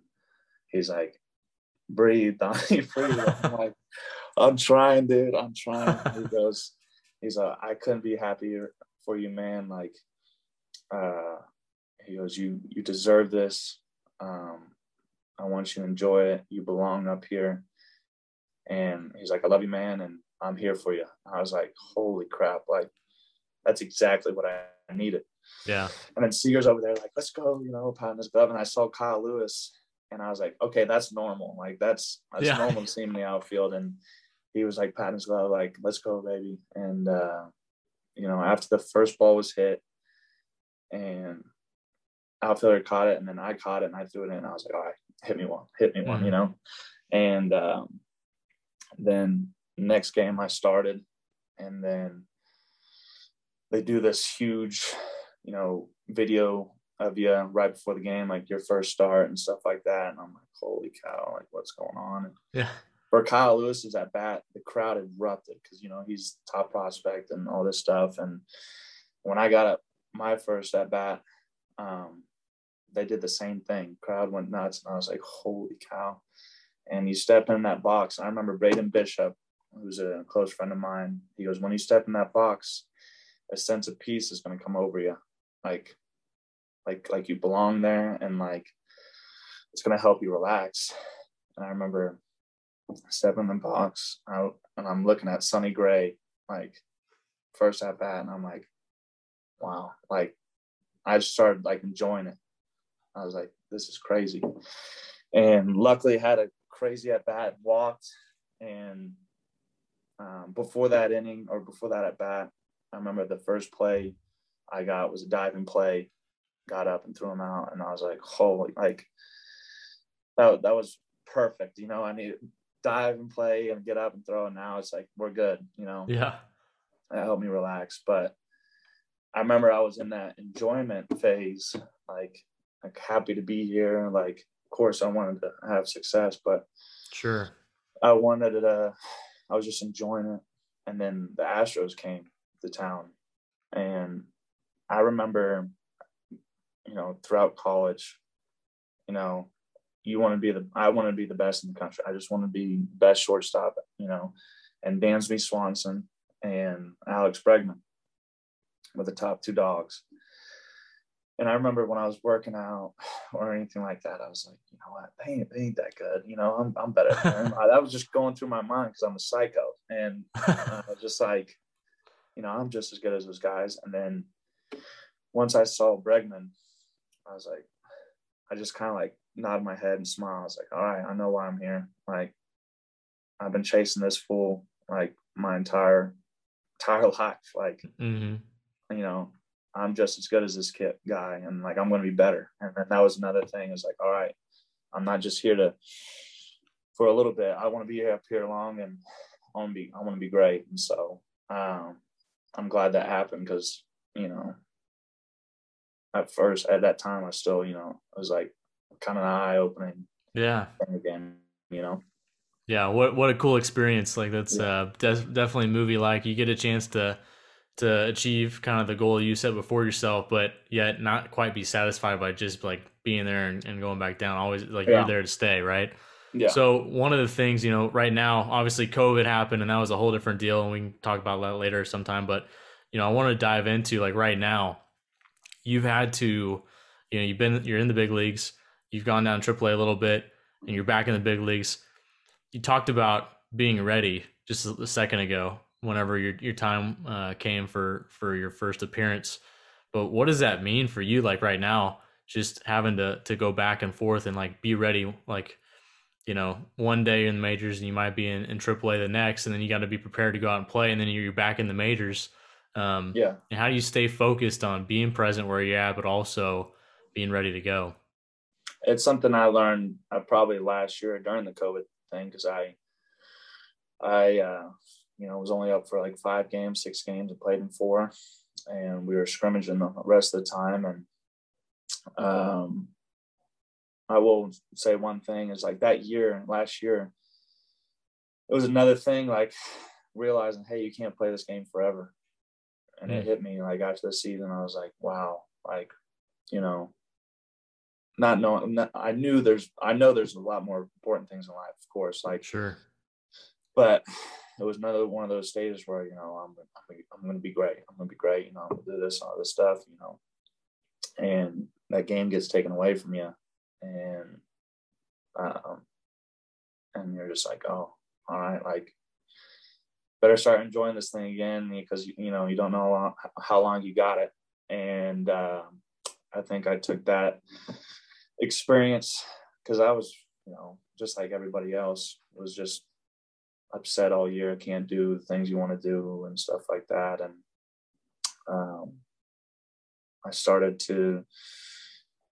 he's like, breathe, [LAUGHS] Donnie, breathe. I'm like, I'm trying, dude. I'm trying. He [LAUGHS] goes, he's like, I couldn't be happier for you, man. Like, uh, he goes, you you deserve this. Um, I want you to enjoy it. You belong up here. And he's like, I love you, man, and I'm here for you. I was like, holy crap! Like, that's exactly what I needed. Yeah. And then Seager's over there, like, let's go, you know, patting his glove. And I saw Kyle Lewis and I was like, okay, that's normal. Like that's that's yeah. normal to see him in the outfield. And he was like patting his glove, like, let's go, baby. And uh, you know, after the first ball was hit and outfielder caught it and then I caught it and I threw it in. I was like, all right, hit me one, hit me mm-hmm. one, you know. And um, then next game I started and then they do this huge, you know, video of you right before the game, like your first start and stuff like that. And I'm like, holy cow, like what's going on? And yeah. For Kyle Lewis's at bat, the crowd erupted because you know he's top prospect and all this stuff. And when I got up my first at bat, um, they did the same thing. Crowd went nuts, and I was like, holy cow! And you step in that box. I remember Braden Bishop, who's a close friend of mine. He goes, when you step in that box, a sense of peace is going to come over you, like like like you belong there and like it's gonna help you relax. And I remember stepping in the box out and I'm looking at Sonny Gray like first at bat and I'm like, wow, like I just started like enjoying it. I was like, this is crazy. And luckily had a crazy at bat, walked and um, before that inning or before that at bat, I remember the first play I got was a diving play got up and threw him out, and I was like, holy, like that that was perfect. You know, I need dive and play and get up and throw, and now it's like we're good. You know, yeah, that helped me relax. But I remember I was in that enjoyment phase, like like happy to be here. Like, of course, I wanted to have success, but sure, I wanted to. Uh, I was just enjoying it, and then the Astros came to town, and I remember you know, throughout college, you know, you want to be the, I want to be the best in the country. I just want to be best shortstop, you know, and Dansby Swanson and Alex Bregman were the top two dogs. And I remember when I was working out [SIGHS] or anything like that, I was like, you know what, they ain't, they ain't that good. You know, I'm, I'm better than them. [LAUGHS] that was just going through my mind because I'm a psycho. And I was [LAUGHS] just like, you know, I'm just as good as those guys. And then once I saw Bregman I was like, I just kind of like nodded my head and smiled. I was like, all right, I know why I'm here. Like, I've been chasing this fool like my entire entire [LAUGHS] life. Like, mm-hmm. you know, I'm just as good as this kid guy, and like I'm going to be better. And then that was another thing. Is like, all right, I'm not just here to for a little bit. I want to be here up here long, and I want to be I want to be great. And so um, I'm glad that happened because you know at first at that time I still, you know, it was like kind of an eye opening. Yeah. Again, you know. Yeah, what what a cool experience! Like that's yeah. uh, de- definitely movie like. You get a chance to to achieve kind of the goal you set before yourself, but yet not quite be satisfied by just like being there and, and going back down. Always like yeah. you're there to stay, right? Yeah. So one of the things, you know, right now, obviously COVID happened and that was a whole different deal, and we can talk about that later sometime. But you know, I want to dive into like right now, you've had to, you know, you've been you're in the big leagues, you've gone down AAA a little bit, and you're back in the big leagues. You talked about being ready just a second ago whenever your your time uh, came for for your first appearance. But what does that mean for you? Like right now, just having to to go back and forth and like be ready. Like you know, one day in the majors and you might be in, in AAA the next, and then you got to be prepared to go out and play, and then you're back in the majors. Um, yeah. And how do you stay focused on being present where you're at, but also being ready to go? It's something I learned uh, probably last year during the COVID thing because I, I, uh, you know, it was only up for like five games, six games. I played in four, and we were scrimmaging the rest of the time. And um, I will say one thing is like that year, last year, it was another thing like realizing, hey, you can't play this game forever. And mm. it hit me like after the season, I was like, wow, like, you know, not knowing, not, I knew there's, I know there's a lot more important things in life, of course, like, sure, but it was another one of those stages where you know I'm I'm, I'm going to be great. I'm going to be great. You know, I'm going to do this all this stuff. You know, and that game gets taken away from you, and um, and you're just like, oh, all right, like better start enjoying this thing again because you, know you don't know how long you got it, and um, I think I took that experience because I was you know just like everybody else was just upset all year, can't do the things you want to do and stuff like that. And um, I started to,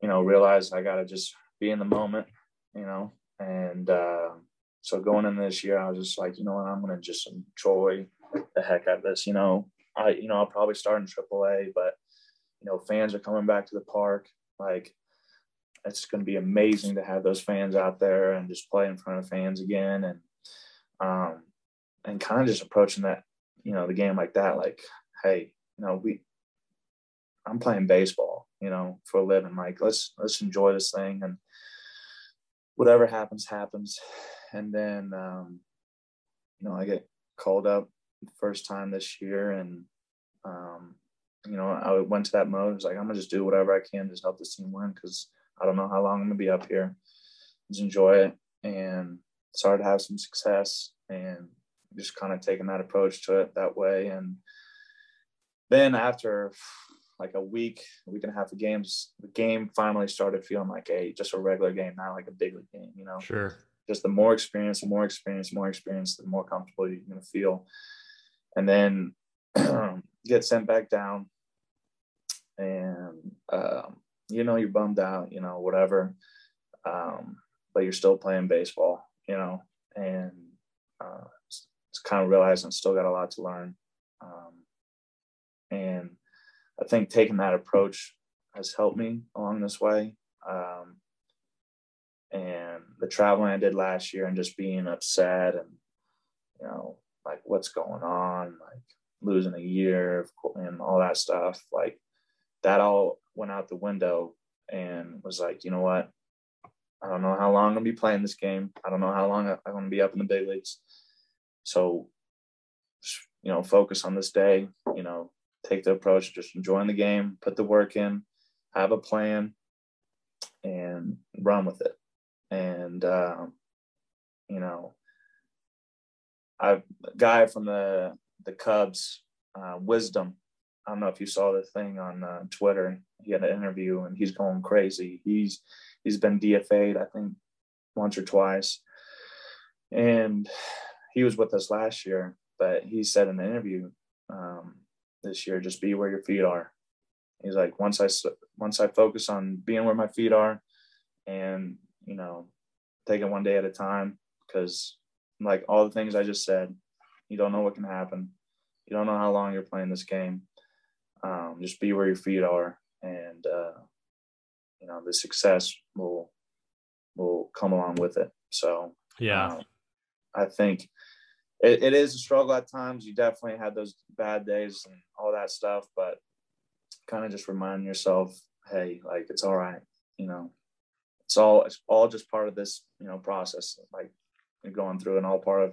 you know, realize I got to just be in the moment, you know. And uh, so going in this year, I was just like, you know what, I'm going to just enjoy the heck out of this. You know, I, you know, I'll probably start in AAA, but you know, fans are coming back to the park. Like, it's going to be amazing to have those fans out there and just play in front of fans again. And um, and kind of just approaching that, you know, the game like that, like, hey, you know, we, I'm playing baseball, you know, for a living. Like, let's let's enjoy this thing, and whatever happens, happens. And then, um, you know, I get called up first time this year, and um, you know, I went to that mode. I was like, I'm gonna just do whatever I can, just help this team win, because I don't know how long I'm gonna be up here. Just enjoy it, and started to have some success and just kind of taking that approach to it that way. And then after like a week, a week and a half of games, the game finally started feeling like a just a regular game, not like a big league game, you know. Sure. Just the more experience, the more experience, more experience, the more comfortable you're gonna feel. And then [CLEARS THROAT] get sent back down and um, you know, you're bummed out, you know, whatever. Um, but you're still playing baseball you know, and uh, just kind of realizing still got a lot to learn. Um, and I think taking that approach has helped me along this way. Um, and the traveling I did last year and just being upset and, you know, like what's going on, like losing a year and all that stuff, like that all went out the window and was like, you know what, I don't know how long I'm gonna be playing this game. I don't know how long I'm gonna be up in the big leagues. So, you know, focus on this day. You know, take the approach, just enjoying the game, put the work in, have a plan, and run with it. And uh, you know, I guy from the the Cubs, uh, Wisdom. I don't know if you saw the thing on uh, Twitter. He had an interview and he's going crazy. He's he's been DFA'd, I think, once or twice. And he was with us last year, but he said in the interview um, this year, just be where your feet are. He's like, once I once I focus on being where my feet are, and you know, taking one day at a time, because like all the things I just said, you don't know what can happen. You don't know how long you're playing this game. Um, just be where your feet are, and uh, you know the success will will come along with it. So yeah, um, I think it, it is a struggle at times. You definitely had those bad days and all that stuff, but kind of just reminding yourself, hey, like it's all right, you know. It's all it's all just part of this, you know, process like you're going through and all part of,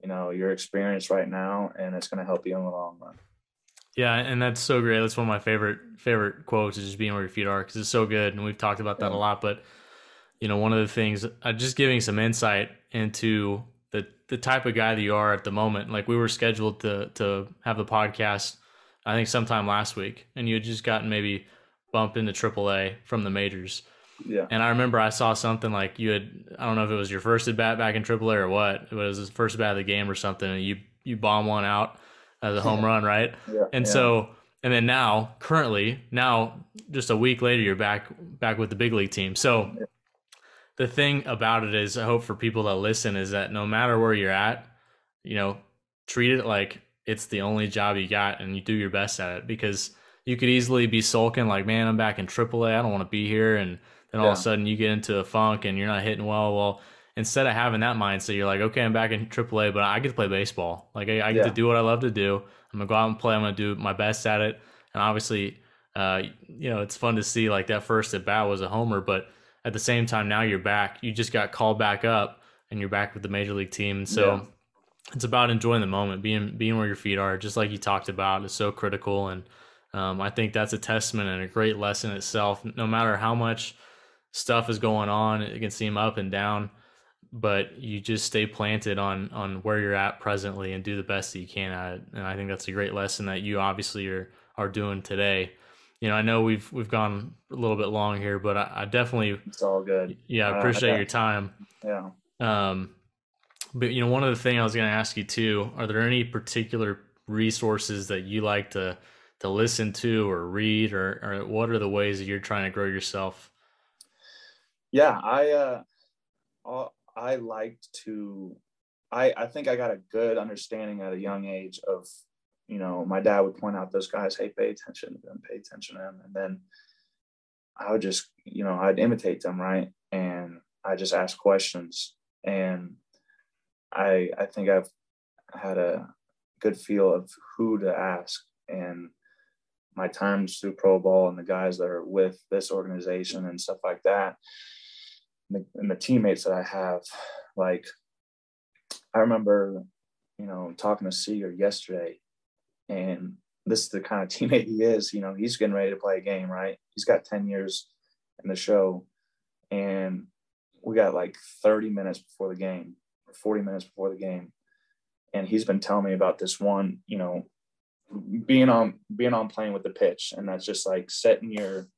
you know, your experience right now and it's gonna help you in the long run. Yeah, and that's so great. That's one of my favorite favorite quotes is just being where your feet are because it's so good, and we've talked about that yeah. a lot. But you know, one of the things, uh, just giving some insight into the the type of guy that you are at the moment. Like we were scheduled to to have the podcast, I think sometime last week, and you had just gotten maybe bumped into AAA from the majors. Yeah. And I remember I saw something like you had I don't know if it was your first at bat back in AAA or what. It was the first bat of the game or something, and you you bomb one out as a home run, right? Yeah. And yeah. so and then now, currently, now just a week later, you're back back with the big league team. So yeah. the thing about it is, I hope for people that listen is that no matter where you're at, you know, treat it like it's the only job you got, and you do your best at it because you could easily be sulking like, man, I'm back in AAA, I don't want to be here, and then all of a sudden you get into a funk and you're not hitting well. Well, instead of having that mindset, you're like, okay, I'm back in AAA, but I get to play baseball. Like I, I get yeah. to do what I love to do. I'm gonna go out and play. I'm gonna do my best at it. And obviously, uh, you know, it's fun to see like that first at bat was a homer, but at the same time, now you're back. You just got called back up, and you're back with the major league team. so yeah. it's about enjoying the moment, being being where your feet are, just like you talked about. It's so critical, and um, I think that's a testament and a great lesson itself. No matter how much stuff is going on, it can seem up and down but you just stay planted on on where you're at presently and do the best that you can at it. And I think that's a great lesson that you obviously are are doing today. You know, I know we've we've gone a little bit long here, but I, I definitely it's all good. Yeah, I appreciate uh, your time. Yeah. Um, but you know, one of the things I was going to ask you too: Are there any particular resources that you like to to listen to or read, or, or what are the ways that you're trying to grow yourself? Yeah, I uh, I liked to I I think I got a good understanding at a young age of you know my dad would point out those guys hey pay attention to them pay attention to them. And then I would just you know I'd imitate them right? And I just ask questions. And I I think I've had a good feel of who to ask. And my times through pro ball and the guys that are with this organization and stuff like that the, and the teammates that I have, like I remember, you know, talking to Seager yesterday, and this is the kind of [LAUGHS] teammate he is. You know, he's getting ready to play a game, right? He's got 10 years in the show, and we got like 30 minutes before the game, or 40 minutes before the game, and he's been telling me about this one, you know, being on being on playing with the pitch, and that's just like setting your,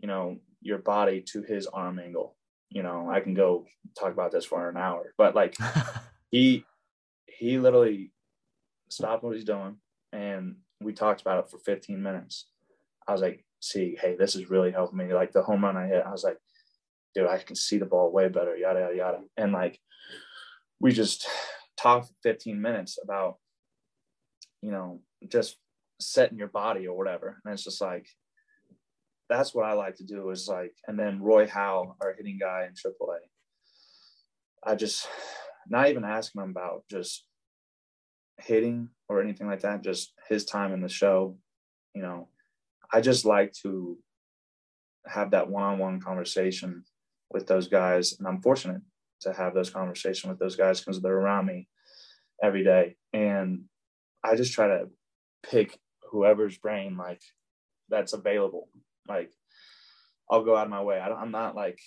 you know, your body to his arm angle you know, I can go talk about this for an hour, but like [LAUGHS] he he literally stopped what he's doing and we talked about it for 15 minutes. I was like, see, hey, this is really helping me. Like the home run I hit, I was like, dude, I can see the ball way better, yada yada yada. And like we just talked 15 minutes about, you know, just setting your body or whatever. And it's just like that's what I like to do is like, and then Roy Howell, our hitting guy in AAA. I just not even asking him about just hitting or anything like that, just his time in the show. You know, I just like to have that one-on-one conversation with those guys, and I'm fortunate to have those conversations with those guys because they're around me every day, and I just try to pick whoever's brain like that's available like, I'll go out of my way. I am not like,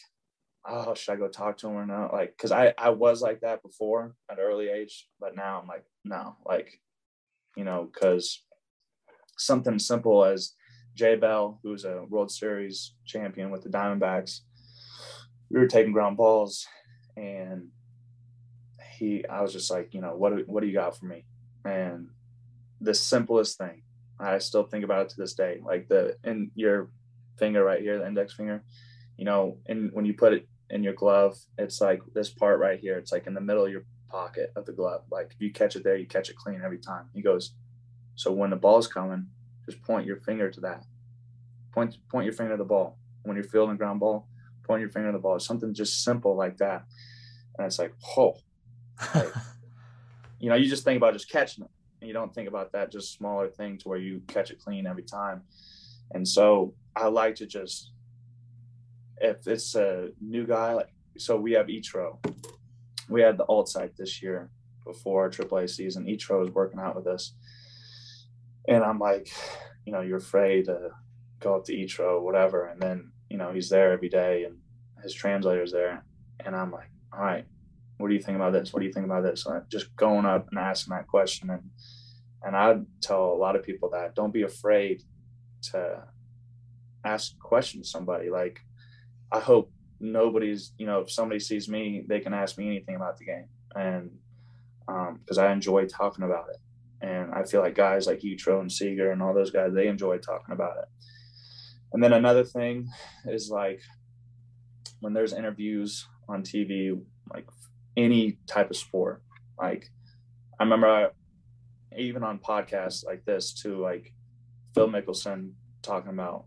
oh, should I go talk to him or not? Like, cause I, I was like that before at an early age, but now I'm like, no, like, you know, cause something simple as Jay Bell, who's a World Series champion with the Diamondbacks, we were taking ground balls and he, I was just like, you know, what, do, what do you got for me? And the simplest thing, I still think about it to this day, like the, in your finger right here, the index finger, you know, and when you put it in your glove, it's like this part right here. It's like in the middle of your pocket of the glove. Like if you catch it there, you catch it clean every time. He goes, so when the ball's coming, just point your finger to that. Point point your finger to the ball. When you're fielding ground ball, point your finger to the ball. Something just simple like that. And it's like, oh, like, you know, you just think about just catching it. And you don't think about that just smaller thing to where you catch it clean every time. And so I like to just, if it's a new guy, like, so we have Ichiro. We had the alt site this year before our AAA season. Ichiro was working out with us. And I'm like, you know, you're afraid to go up to Ichiro, whatever. And then, you know, he's there every day and his translator's there. And I'm like, all right, what do you think about this? What do you think about this? And just going up and asking that question. And, and I tell a lot of people that don't be afraid to ask a question to somebody. Like, I hope nobody's, you know, if somebody sees me, they can ask me anything about the game. And um because um, I enjoy talking about it. And I feel like guys like Utro and Seager and all those guys, they enjoy talking about it. And then another thing is like when there's interviews on TV, like any type of sport, like I remember I, even on podcasts like this too, like Phil Mickelson talking about,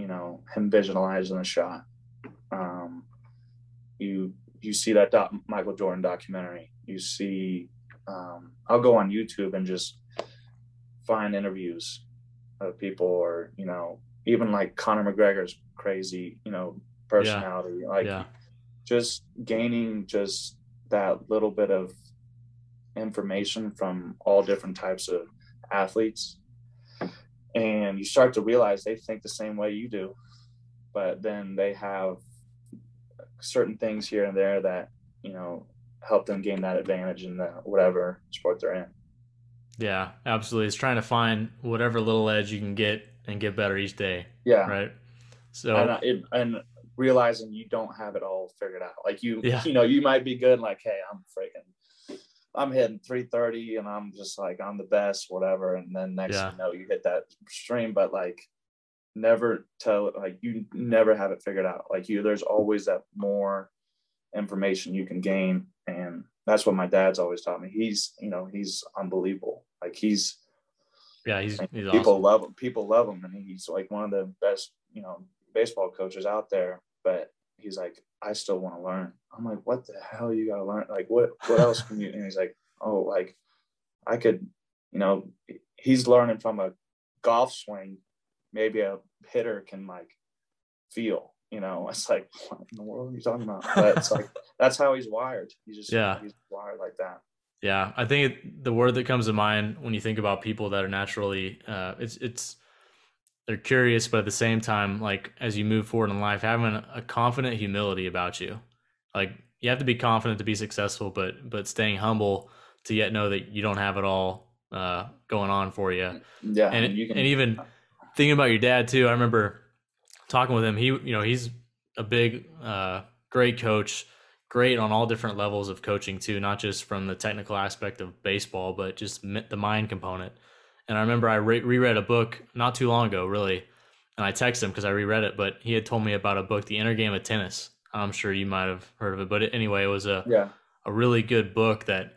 you know, him visualizing a shot. Um, you you see that doc, Michael Jordan documentary. You see, um, I'll go on YouTube and just find interviews of people, or you know, even like Conor McGregor's crazy, you know, personality. Yeah. Like yeah. just gaining just that little bit of information from all different types of athletes and you start to realize they think the same way you do but then they have certain things here and there that you know help them gain that advantage in the whatever sport they're in. Yeah absolutely. It's trying to find whatever little edge you can get and get better each day yeah. right? So and, uh, it, and realizing you don't have it all figured out. Like you yeah. you know you might be good like hey i'm freaking I'm hitting 330 and I'm just like I'm the best, whatever. And then next yeah. you know you hit that stream, but like never tell like you never have it figured out. Like you there's always that more information you can gain. And that's what my dad's always taught me. He's, you know, he's unbelievable. Like he's yeah, he's, he's people awesome. love him. People love him and he's like one of the best, you know, baseball coaches out there. But he's like, I still want to learn. I'm like, what the hell you gotta learn? Like, what what else can you? [LAUGHS] And he's like, oh, like I could, you know, he's learning from a golf swing. Maybe a hitter can like feel. You know, [LAUGHS] it's like, what in the world are you talking about? But it's like [LAUGHS] that's how he's wired. He's just yeah, he's wired like that. Yeah, I think it, the word that comes to mind when you think about people that are naturally, uh, it's it's they're curious, but at the same time, like as you move forward in life, having a confident humility about you. Like you have to be confident to be successful, but but staying humble to yet know that you don't have it all uh, going on for you. Yeah, and you can, and even thinking about your dad too. I remember talking with him. He you know he's a big, uh, great coach, great on all different levels of coaching too, not just from the technical aspect of baseball, but just the mind component. And I remember I re- reread a book not too long ago, really, and I texted him because I reread it. But he had told me about a book, The Inner Game of Tennis. I'm sure you might have heard of it, but anyway, it was a yeah. a really good book that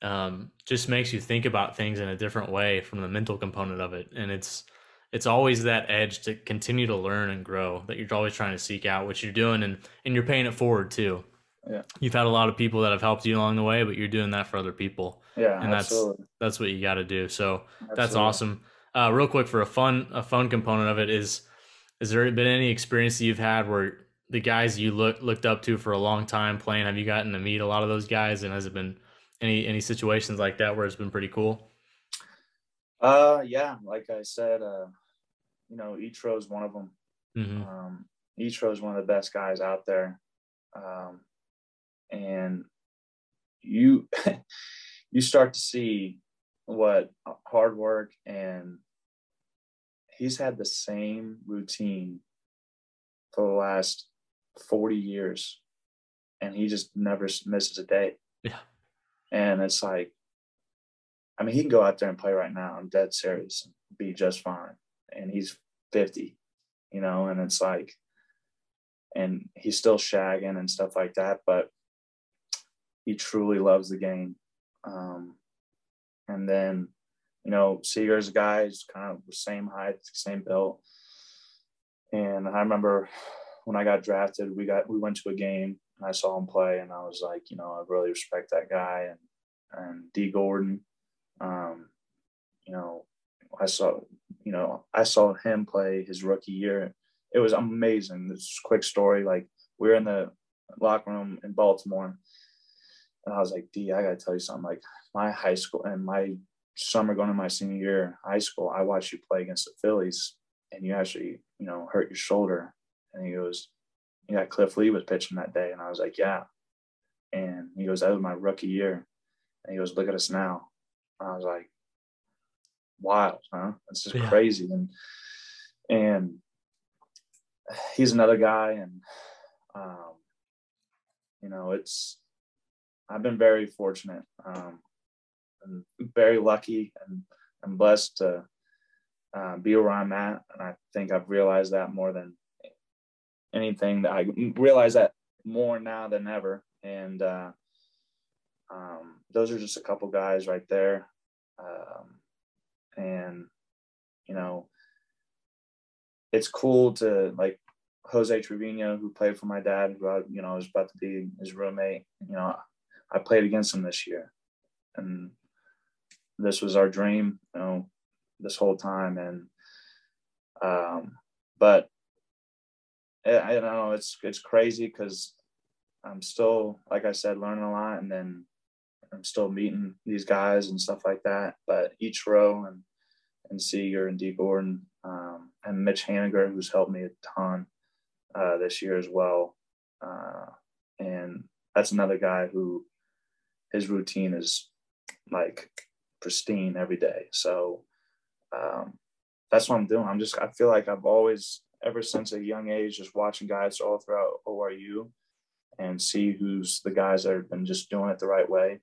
um, just makes you think about things in a different way from the mental component of it, and it's it's always that edge to continue to learn and grow that you're always trying to seek out, what you're doing, and and you're paying it forward too. Yeah. You've had a lot of people that have helped you along the way, but you're doing that for other people. Yeah, and absolutely. that's that's what you got to do. So absolutely. that's awesome. Uh, real quick for a fun a fun component of it is, has there been any experience that you've had where the guys you look looked up to for a long time playing, have you gotten to meet a lot of those guys, and has it been any any situations like that where it's been pretty cool? Uh, yeah, like I said, uh, you know, Ichiro is one of them. Mm-hmm. Um, Ichiro is one of the best guys out there. Um, and you [LAUGHS] you start to see what hard work and he's had the same routine for the last 40 years and he just never misses a day. Yeah. And it's like i mean he can go out there and play right now i'm dead serious be just fine. And he's 50 you know and it's like and he's still shagging and stuff like that but he truly loves the game. Um, and then, you know, Seager's guy is kind of the same height, same build. And I remember when I got drafted, we got we went to a game and I saw him play, and I was like, you know, I really respect that guy, and and Dee Gordon. Um, you know, I saw, you know, I saw him play his rookie year. It was amazing. This quick story. Like we were in the locker room in Baltimore, and I was like, Dee, I gotta tell you something. Like my high school and my summer going to my senior year in high school, I watched you play against the Phillies, and you actually, you know, hurt your shoulder. And he goes, yeah, Cliff Lee was pitching that day, and I was like, yeah. And he goes, that was my rookie year. And he goes, look at us now. And I was like, wild, huh? It's just yeah. crazy. And and he's another guy, and um, you know, it's I've been very fortunate. Um, and very lucky and I'm blessed to uh, be where I'm at. And I think I've realized that more than anything that I realize that more now than ever. And uh, um, those are just a couple guys right there. Um, and, you know, it's cool to like Jose Trevino, who played for my dad, who I, you know, was about to be his roommate. You know, I played against him this year. And this was our dream, you know, this whole time. And, um, but I, I don't know, it's, it's crazy because I'm still, like I said, learning a lot. And then I'm still meeting these guys and stuff like that. But Ichiro and, and Seager and Dee Gordon um, and Mitch Haniger, who's helped me a ton uh, this year as well. Uh, and that's another guy who his routine is like pristine every day. So um, that's what I'm doing. I'm just, I feel like I've always, ever since a young age, just watching guys all throughout ORU and see who's the guys that have been just doing it the right way.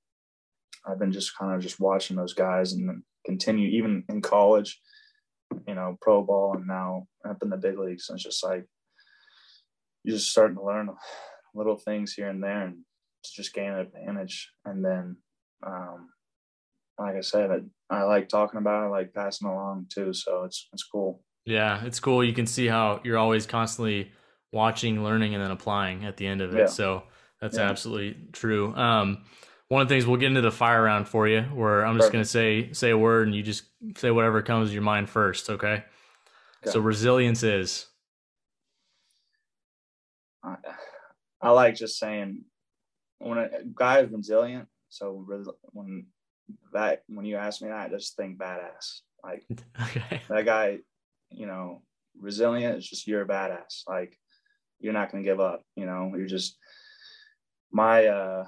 I've been just kind of just watching those guys and continue even in college, you know, pro ball and now up in the big leagues. And it's just like you're just starting to learn little things here and there and to just gain an advantage. And then um, like I said, I, I like talking about it, I like passing along too. So it's it's cool. Yeah, it's cool. You can see how you're always constantly watching, learning, and then applying at the end of it. Yeah. So that's yeah. absolutely true. Um, one of the things we'll get into the fire round for you, where I'm just going to say say a word and you just say whatever comes to your mind first. Okay. okay. So resilience is. I, I like just saying when a guy is resilient. So when that when you ask me that, I just think badass. Like [LAUGHS] okay. that guy, you know, resilient is just you're a badass. Like you're not gonna give up. You know, you're just my uh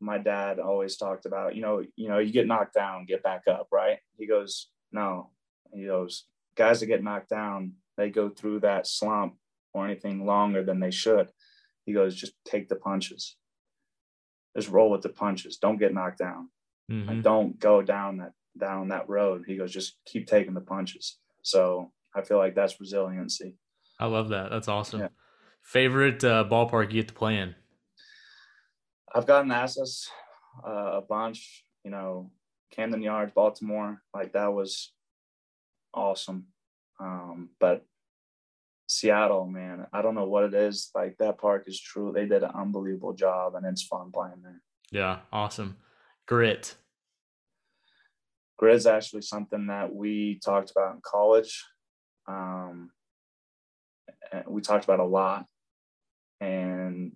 my dad always talked about, you know, you know, you get knocked down, get back up, right? He goes, no. He goes, guys that get knocked down, they go through that slump or anything longer than they should. He goes, just take the punches. Just roll with the punches. Don't get knocked down. Mm-hmm. Like, don't go down that down that road. He goes, just keep taking the punches. So I feel like that's resiliency. I love that. That's awesome. Yeah. Favorite uh, ballpark you get to play in? I've gotten access uh, a bunch. You know, Camden Yards, Baltimore. Like that was awesome. Um, but Seattle, man, I don't know what it is. Like that park is true. They did an unbelievable job, and it's fun playing there. Yeah, awesome. Grit. Grit is actually something that we talked about in college. Um, we talked about a lot, and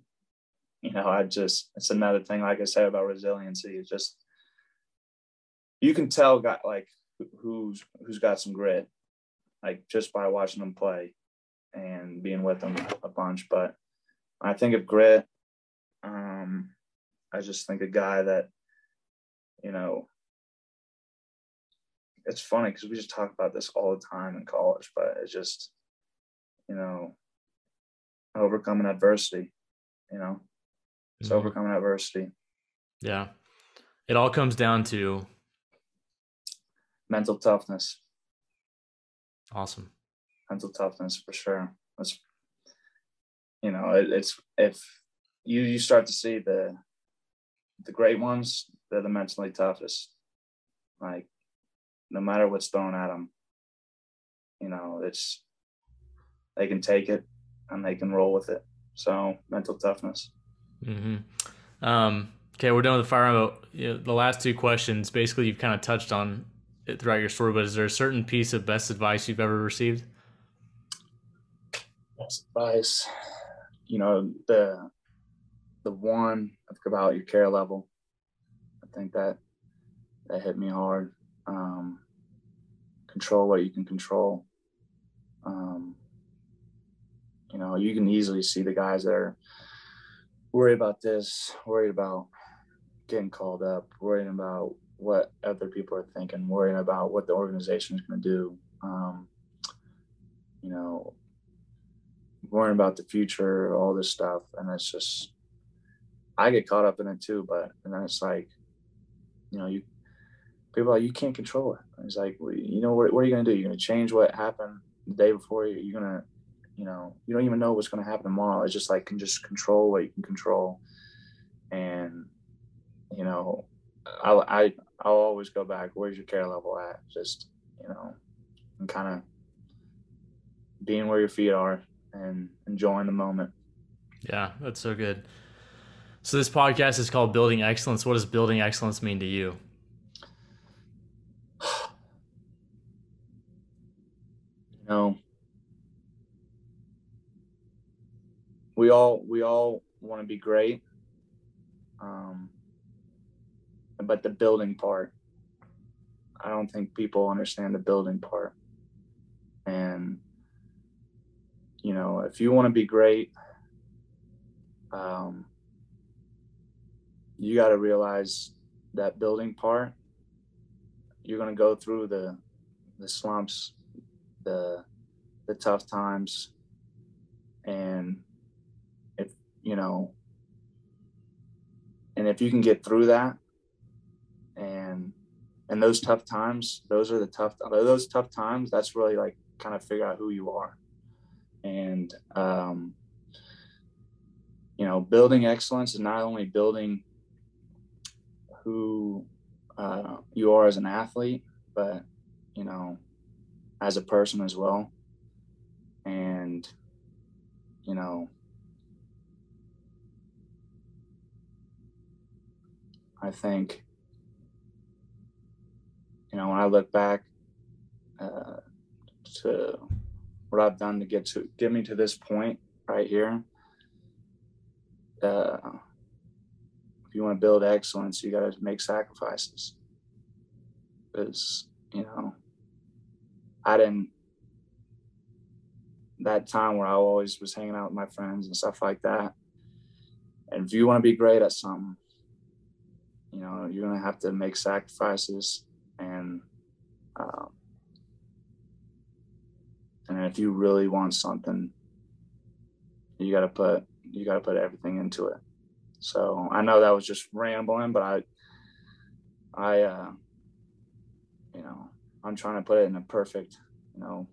you know, I just it's another thing. Like I said about resiliency, it's just you can tell got like who's who's got some grit, like just by watching them play and being with them a bunch. But I think of grit. Um, I just think a guy that you know, it's funny because we just talk about this all the time in college, but it's just, you know, overcoming adversity, you know, it's mm-hmm. overcoming adversity. Yeah. It all comes down to mental toughness. Awesome. Mental toughness for sure. That's, you know, it, it's, if you, you start to see the, the great ones, they're the mentally toughest. Like, no matter what's thrown at them, you know, it's they can take it and they can roll with it. So mental toughness. Mm-hmm. Um, Okay, we're done with the fire You know, the last two questions, basically, you've kind of touched on it throughout your story, but is there a certain piece of best advice you've ever received? Advice, you know, the the one about your care level. I think that that hit me hard. Um, control what you can control. Um, you know, you can easily see the guys that are worried about this, worried about getting called up, worrying about what other people are thinking, worrying about what the organization is going to do. Um, you know, worrying about the future, all this stuff, and it's just I get caught up in it too. But and then it's like, you know, you people like you can't control it. It's like, well, you know, what, what are you going to do? You're going to change what happened the day before. You're going to, you know, you don't even know what's going to happen tomorrow. It's just like can just control what you can control, and you know, I, I I'll always go back. Where's your care level at? Just you know, and kind of being where your feet are and enjoying the moment. Yeah, that's so good. So this podcast is called Building Excellence. What does building excellence mean to you? You know, we all we all want to be great. Um, but the building part i don't think people understand the building part and you know if you want to be great um, you got to realize that building part you're going to go through the the slumps the the tough times. And if you know and if you can get through that and and those tough times those are the tough those tough times that's really like kind of figure out who you are and um you know building excellence is not only building who uh, you are as an athlete but you know as a person as well. And you know i think you know, when I look back uh, to what I've done to get to get me to this point right here, uh, if you want to build excellence, you got to make sacrifices. Because you know, I didn't that time where I always was hanging out with my friends and stuff like that. And if you want to be great at something, you know, you're gonna have to make sacrifices and um, and if you really want something you got to put you got to put everything into it. So i know that was just rambling but i i uh you know i'm trying to put it in a perfect you know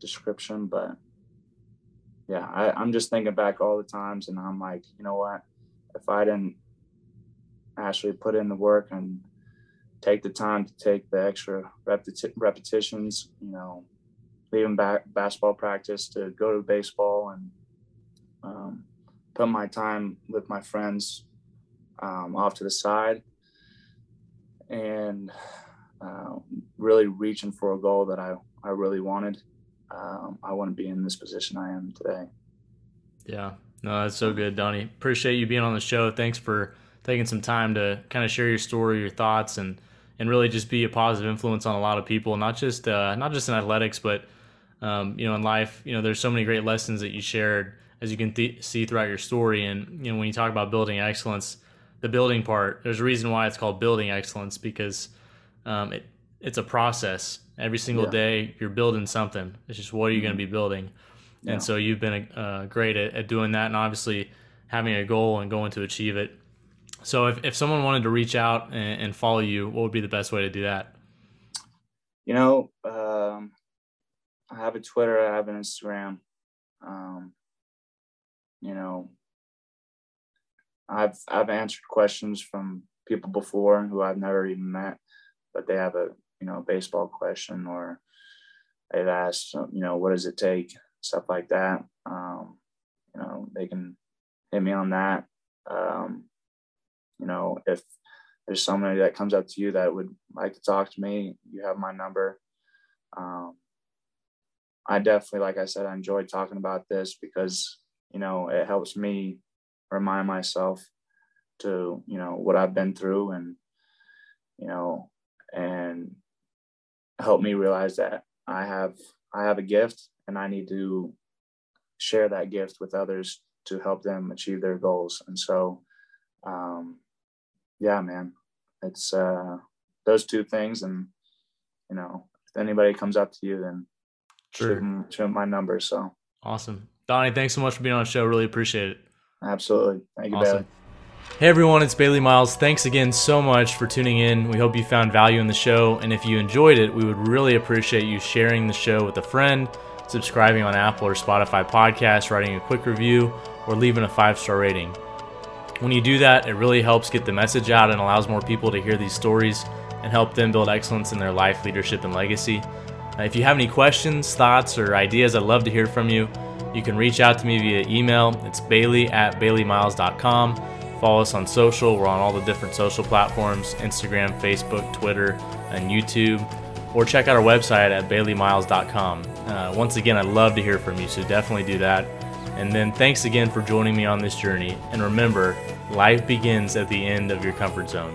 description but yeah I, i'm just thinking back all the times and i'm like you know what? If i didn't actually put in the work and take the time to take the extra repeti- repetitions, you know, leaving back basketball practice to go to baseball and um, put my time with my friends um, off to the side and uh, really reaching for a goal that I, I really wanted. Um, I want to be in this position I am today. Yeah, no, that's so good, Donnie. Appreciate you being on the show. Thanks for taking some time to kind of share your story, your thoughts, and and really just be a positive influence on a lot of people, not just uh, not just in athletics, but um, you know in life. You know, there's so many great lessons that you shared as you can th- see throughout your story. And you know, when you talk about building excellence, the building part, there's a reason why it's called building excellence because um, it it's a process. Every single yeah. day, you're building something. It's just what are you mm-hmm. going to be building? Yeah. And so you've been uh, great at, at doing that, and obviously having a goal and going to achieve it. So if, if someone wanted to reach out and, and follow you, what would be the best way to do that? You know, um, I have a Twitter, I have an Instagram. Um, you know, I've I've answered questions from people before who I've never even met, but they have a you know baseball question or they've asked you know what does it take stuff like that. Um, you know they can hit me on that. Um, you know, if there's somebody that comes up to you that would like to talk to me, you have my number. Um, I definitely, like I said, I enjoy talking about this because, you know, it helps me remind myself to, you know, what I've been through and, you know, and help me realize that I have, I have a gift and I need to share that gift with others to help them achieve their goals. And so, um, yeah, man, it's uh, those two things. And, you know, if anybody comes up to you, then sure. shoot, them, my number. So awesome. Donnie, thanks so much for being on the show. Really appreciate it. Absolutely. Thank you, awesome. Bailey. Hey everyone, it's Bailey Miles. Thanks again so much for tuning in. We hope you found value in the show. And if you enjoyed it, we would really appreciate you sharing the show with a friend, subscribing on Apple or Spotify podcasts, writing a quick review, or leaving a five star rating. When you do that, it really helps get the message out and allows more people to hear these stories and help them build excellence in their life, leadership, and legacy. If you have any questions, thoughts, or ideas, I'd love to hear from you. You can reach out to me via email. It's bailey at baileymiles.com. Follow us on social. We're on all the different social platforms Instagram, Facebook, Twitter, and YouTube. Or check out our website at baileymiles.com. Uh, once again, I'd love to hear from you, so definitely do that. And then thanks again for joining me on this journey. And remember, life begins at the end of your comfort zone.